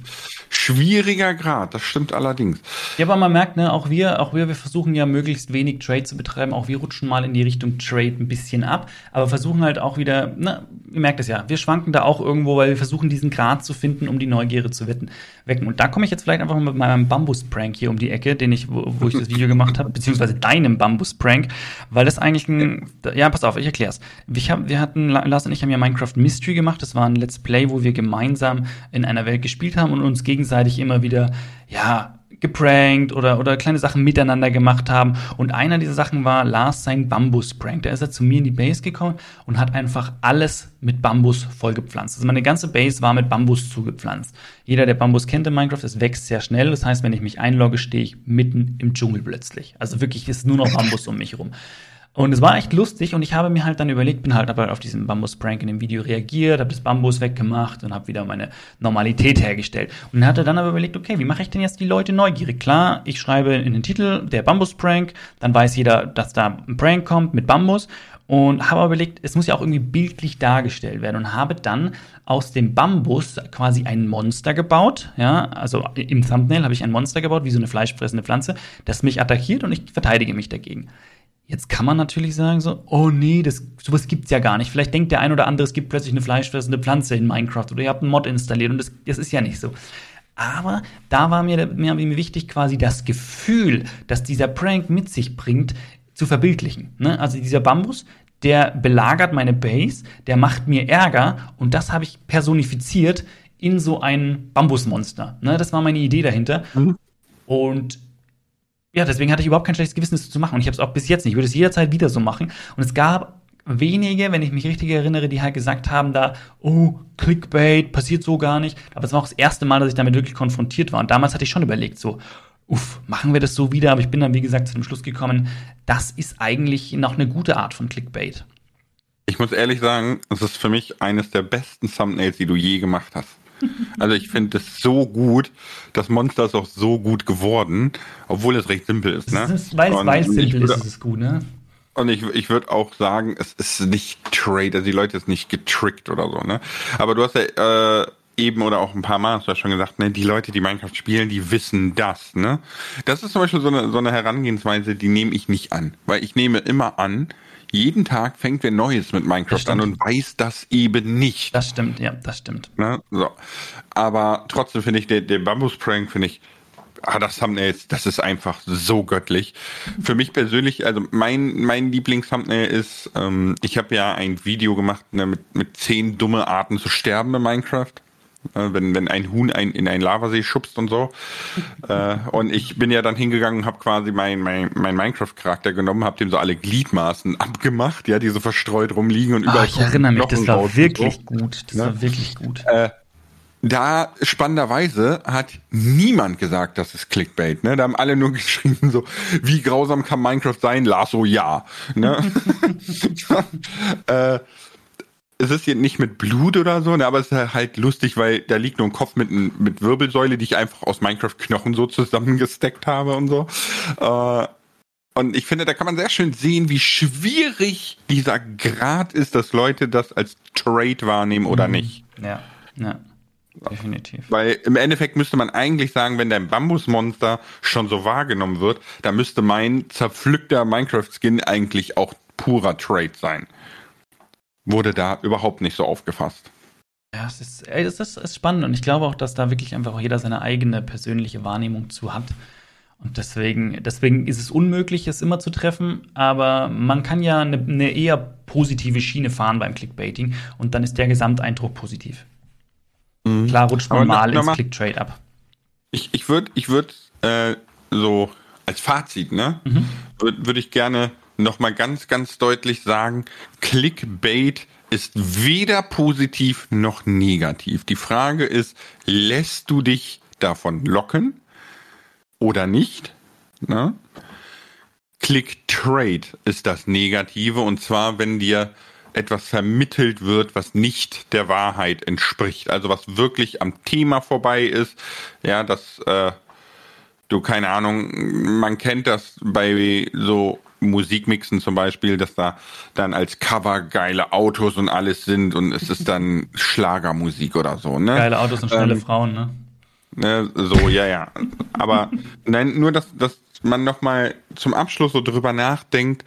schwieriger Grad, das stimmt allerdings. Ja, aber man merkt, ne, auch wir, auch wir, wir versuchen ja möglichst wenig Trade zu betreiben. Auch wir rutschen mal in die Richtung Trade ein bisschen ab, aber versuchen halt auch wieder, ne, ihr merkt es ja, wir schwanken da auch irgendwo, weil wir versuchen diesen Grad zu finden, um die Neugierde zu wetten, wecken. Und da komme ich jetzt vielleicht einfach mal mit meinem Bambus-Prank hier um die Ecke, den ich, wo, wo ich das Video gemacht habe, beziehungsweise deinem Bambus-Prank, weil das eigentlich ein, ja, pass auf, ich. Ich hab, wir hatten, Lars und ich haben ja Minecraft Mystery gemacht. Das war ein Let's Play, wo wir gemeinsam in einer Welt gespielt haben und uns gegenseitig immer wieder, ja, geprankt oder, oder kleine Sachen miteinander gemacht haben. Und einer dieser Sachen war Lars sein Bambus-Prank. Da ist er zu mir in die Base gekommen und hat einfach alles mit Bambus vollgepflanzt. Also meine ganze Base war mit Bambus zugepflanzt. Jeder, der Bambus kennt in Minecraft, es wächst sehr schnell. Das heißt, wenn ich mich einlogge, stehe ich mitten im Dschungel plötzlich. Also wirklich ist nur noch Bambus um mich rum. Und es war echt lustig und ich habe mir halt dann überlegt, bin halt aber auf diesen Bambus-Prank in dem Video reagiert, habe das Bambus weggemacht und habe wieder meine Normalität hergestellt. Und hatte dann aber überlegt, okay, wie mache ich denn jetzt die Leute neugierig? Klar, ich schreibe in den Titel der Bambus-Prank, dann weiß jeder, dass da ein Prank kommt mit Bambus und habe aber überlegt, es muss ja auch irgendwie bildlich dargestellt werden und habe dann aus dem Bambus quasi ein Monster gebaut, ja, also im Thumbnail habe ich ein Monster gebaut, wie so eine fleischfressende Pflanze, das mich attackiert und ich verteidige mich dagegen. Jetzt kann man natürlich sagen so, oh nee, das, sowas gibt's ja gar nicht. Vielleicht denkt der ein oder andere, es gibt plötzlich eine fleischfressende Pflanze in Minecraft oder ihr habt einen Mod installiert und das, das ist ja nicht so. Aber da war mir, mir, mir wichtig, quasi das Gefühl, dass dieser Prank mit sich bringt, zu verbildlichen. Ne? Also dieser Bambus, der belagert meine Base, der macht mir Ärger und das habe ich personifiziert in so ein Bambusmonster. Ne? Das war meine Idee dahinter. Mhm. Und ja, deswegen hatte ich überhaupt kein schlechtes Gewissen, das zu machen. Und ich habe es auch bis jetzt nicht. Ich würde es jederzeit wieder so machen. Und es gab wenige, wenn ich mich richtig erinnere, die halt gesagt haben, da, oh, Clickbait, passiert so gar nicht. Aber es war auch das erste Mal, dass ich damit wirklich konfrontiert war. Und damals hatte ich schon überlegt, so, uff, machen wir das so wieder? Aber ich bin dann, wie gesagt, zu dem Schluss gekommen, das ist eigentlich noch eine gute Art von Clickbait. Ich muss ehrlich sagen, es ist für mich eines der besten Thumbnails, die du je gemacht hast. Also ich finde es so gut. Das Monster ist auch so gut geworden, obwohl es recht simpel ist. Ne? ist weil es simpel ist, ist es gut, ne? Und ich, ich würde auch sagen, es ist nicht trade, also die Leute sind nicht getrickt oder so, ne? Aber du hast ja äh, eben oder auch ein paar Mal hast du ja schon gesagt, ne, die Leute, die Minecraft spielen, die wissen das, ne? Das ist zum Beispiel so eine, so eine Herangehensweise, die nehme ich nicht an. Weil ich nehme immer an, jeden Tag fängt wer Neues mit Minecraft an und weiß das eben nicht. Das stimmt, ja, das stimmt. Ne? So. Aber trotzdem finde ich, der, der Bambus-Prank finde ich, ah, das Thumbnail, das ist einfach so göttlich. Für mich persönlich, also mein, mein Lieblings-Thumbnail ist, ähm, ich habe ja ein Video gemacht ne, mit, mit zehn dumme Arten zu sterben in Minecraft. Äh, wenn, wenn ein Huhn ein, in einen Lavasee schubst und so. äh, und ich bin ja dann hingegangen und habe quasi mein, mein, mein Minecraft-Charakter genommen, habe dem so alle Gliedmaßen abgemacht, ja, die so verstreut rumliegen und überall. Ach, ich erinnere mich, das war wirklich so. gut. Das ne? war wirklich gut. Äh, da spannenderweise hat niemand gesagt, das ist Clickbait. Ne? Da haben alle nur geschrieben, so, wie grausam kann Minecraft sein? Lasso, ja. Ne? äh, es ist hier nicht mit Blut oder so, ne, aber es ist halt lustig, weil da liegt nur ein Kopf mit, mit Wirbelsäule, die ich einfach aus Minecraft-Knochen so zusammengesteckt habe und so. Äh, und ich finde, da kann man sehr schön sehen, wie schwierig dieser Grad ist, dass Leute das als Trade wahrnehmen oder mhm. nicht. Ja, ja. Definitiv. Weil im Endeffekt müsste man eigentlich sagen, wenn dein Bambusmonster schon so wahrgenommen wird, dann müsste mein zerpflückter Minecraft-Skin eigentlich auch purer Trade sein wurde da überhaupt nicht so aufgefasst. Ja, es ist, es ist, ist spannend und ich glaube auch, dass da wirklich einfach auch jeder seine eigene persönliche Wahrnehmung zu hat. Und deswegen, deswegen ist es unmöglich, es immer zu treffen, aber man kann ja eine, eine eher positive Schiene fahren beim Clickbaiting und dann ist der Gesamteindruck positiv. Mhm. Klar rutscht man aber mal ins Clicktrade ab. Ich, ich würde ich würd, äh, so als Fazit, ne, mhm. würde würd ich gerne nochmal ganz, ganz deutlich sagen, Clickbait ist weder positiv noch negativ. Die Frage ist, lässt du dich davon locken oder nicht? Ne? Click Trade ist das Negative und zwar, wenn dir etwas vermittelt wird, was nicht der Wahrheit entspricht. Also was wirklich am Thema vorbei ist. Ja, dass äh, du keine Ahnung, man kennt das bei so Musikmixen zum Beispiel, dass da dann als Cover geile Autos und alles sind und es ist dann Schlagermusik oder so, ne? Geile Autos und schnelle ähm, Frauen, ne? ne? So, ja, ja. Aber nein, nur, dass, dass man nochmal zum Abschluss so drüber nachdenkt,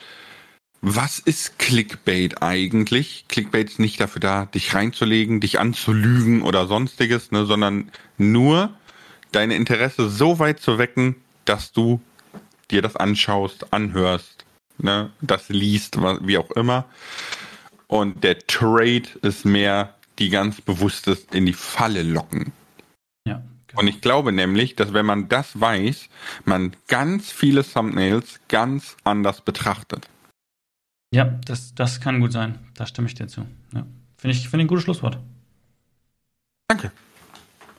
was ist Clickbait eigentlich? Clickbait ist nicht dafür da, dich reinzulegen, dich anzulügen oder sonstiges, ne, sondern nur deine Interesse so weit zu wecken, dass du dir das anschaust, anhörst, ne, das liest, wie auch immer. Und der Trade ist mehr die ganz bewusstes in die Falle locken. Ja. Genau. Und ich glaube nämlich, dass wenn man das weiß, man ganz viele Thumbnails ganz anders betrachtet. Ja, das, das kann gut sein. Da stimme ich dir zu. Ja. Finde ich, find ein gutes Schlusswort. Danke.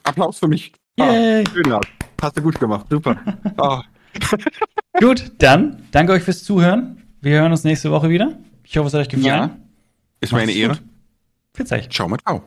Applaus für mich. Yay. Ah, schön, Hast du gut gemacht. Super. Ah. Gut, dann danke euch fürs Zuhören. Wir hören uns nächste Woche wieder. Ich hoffe, es hat euch gefallen. Ja, ist mir eine Ehre. Viel Zeit. Ciao mit Au.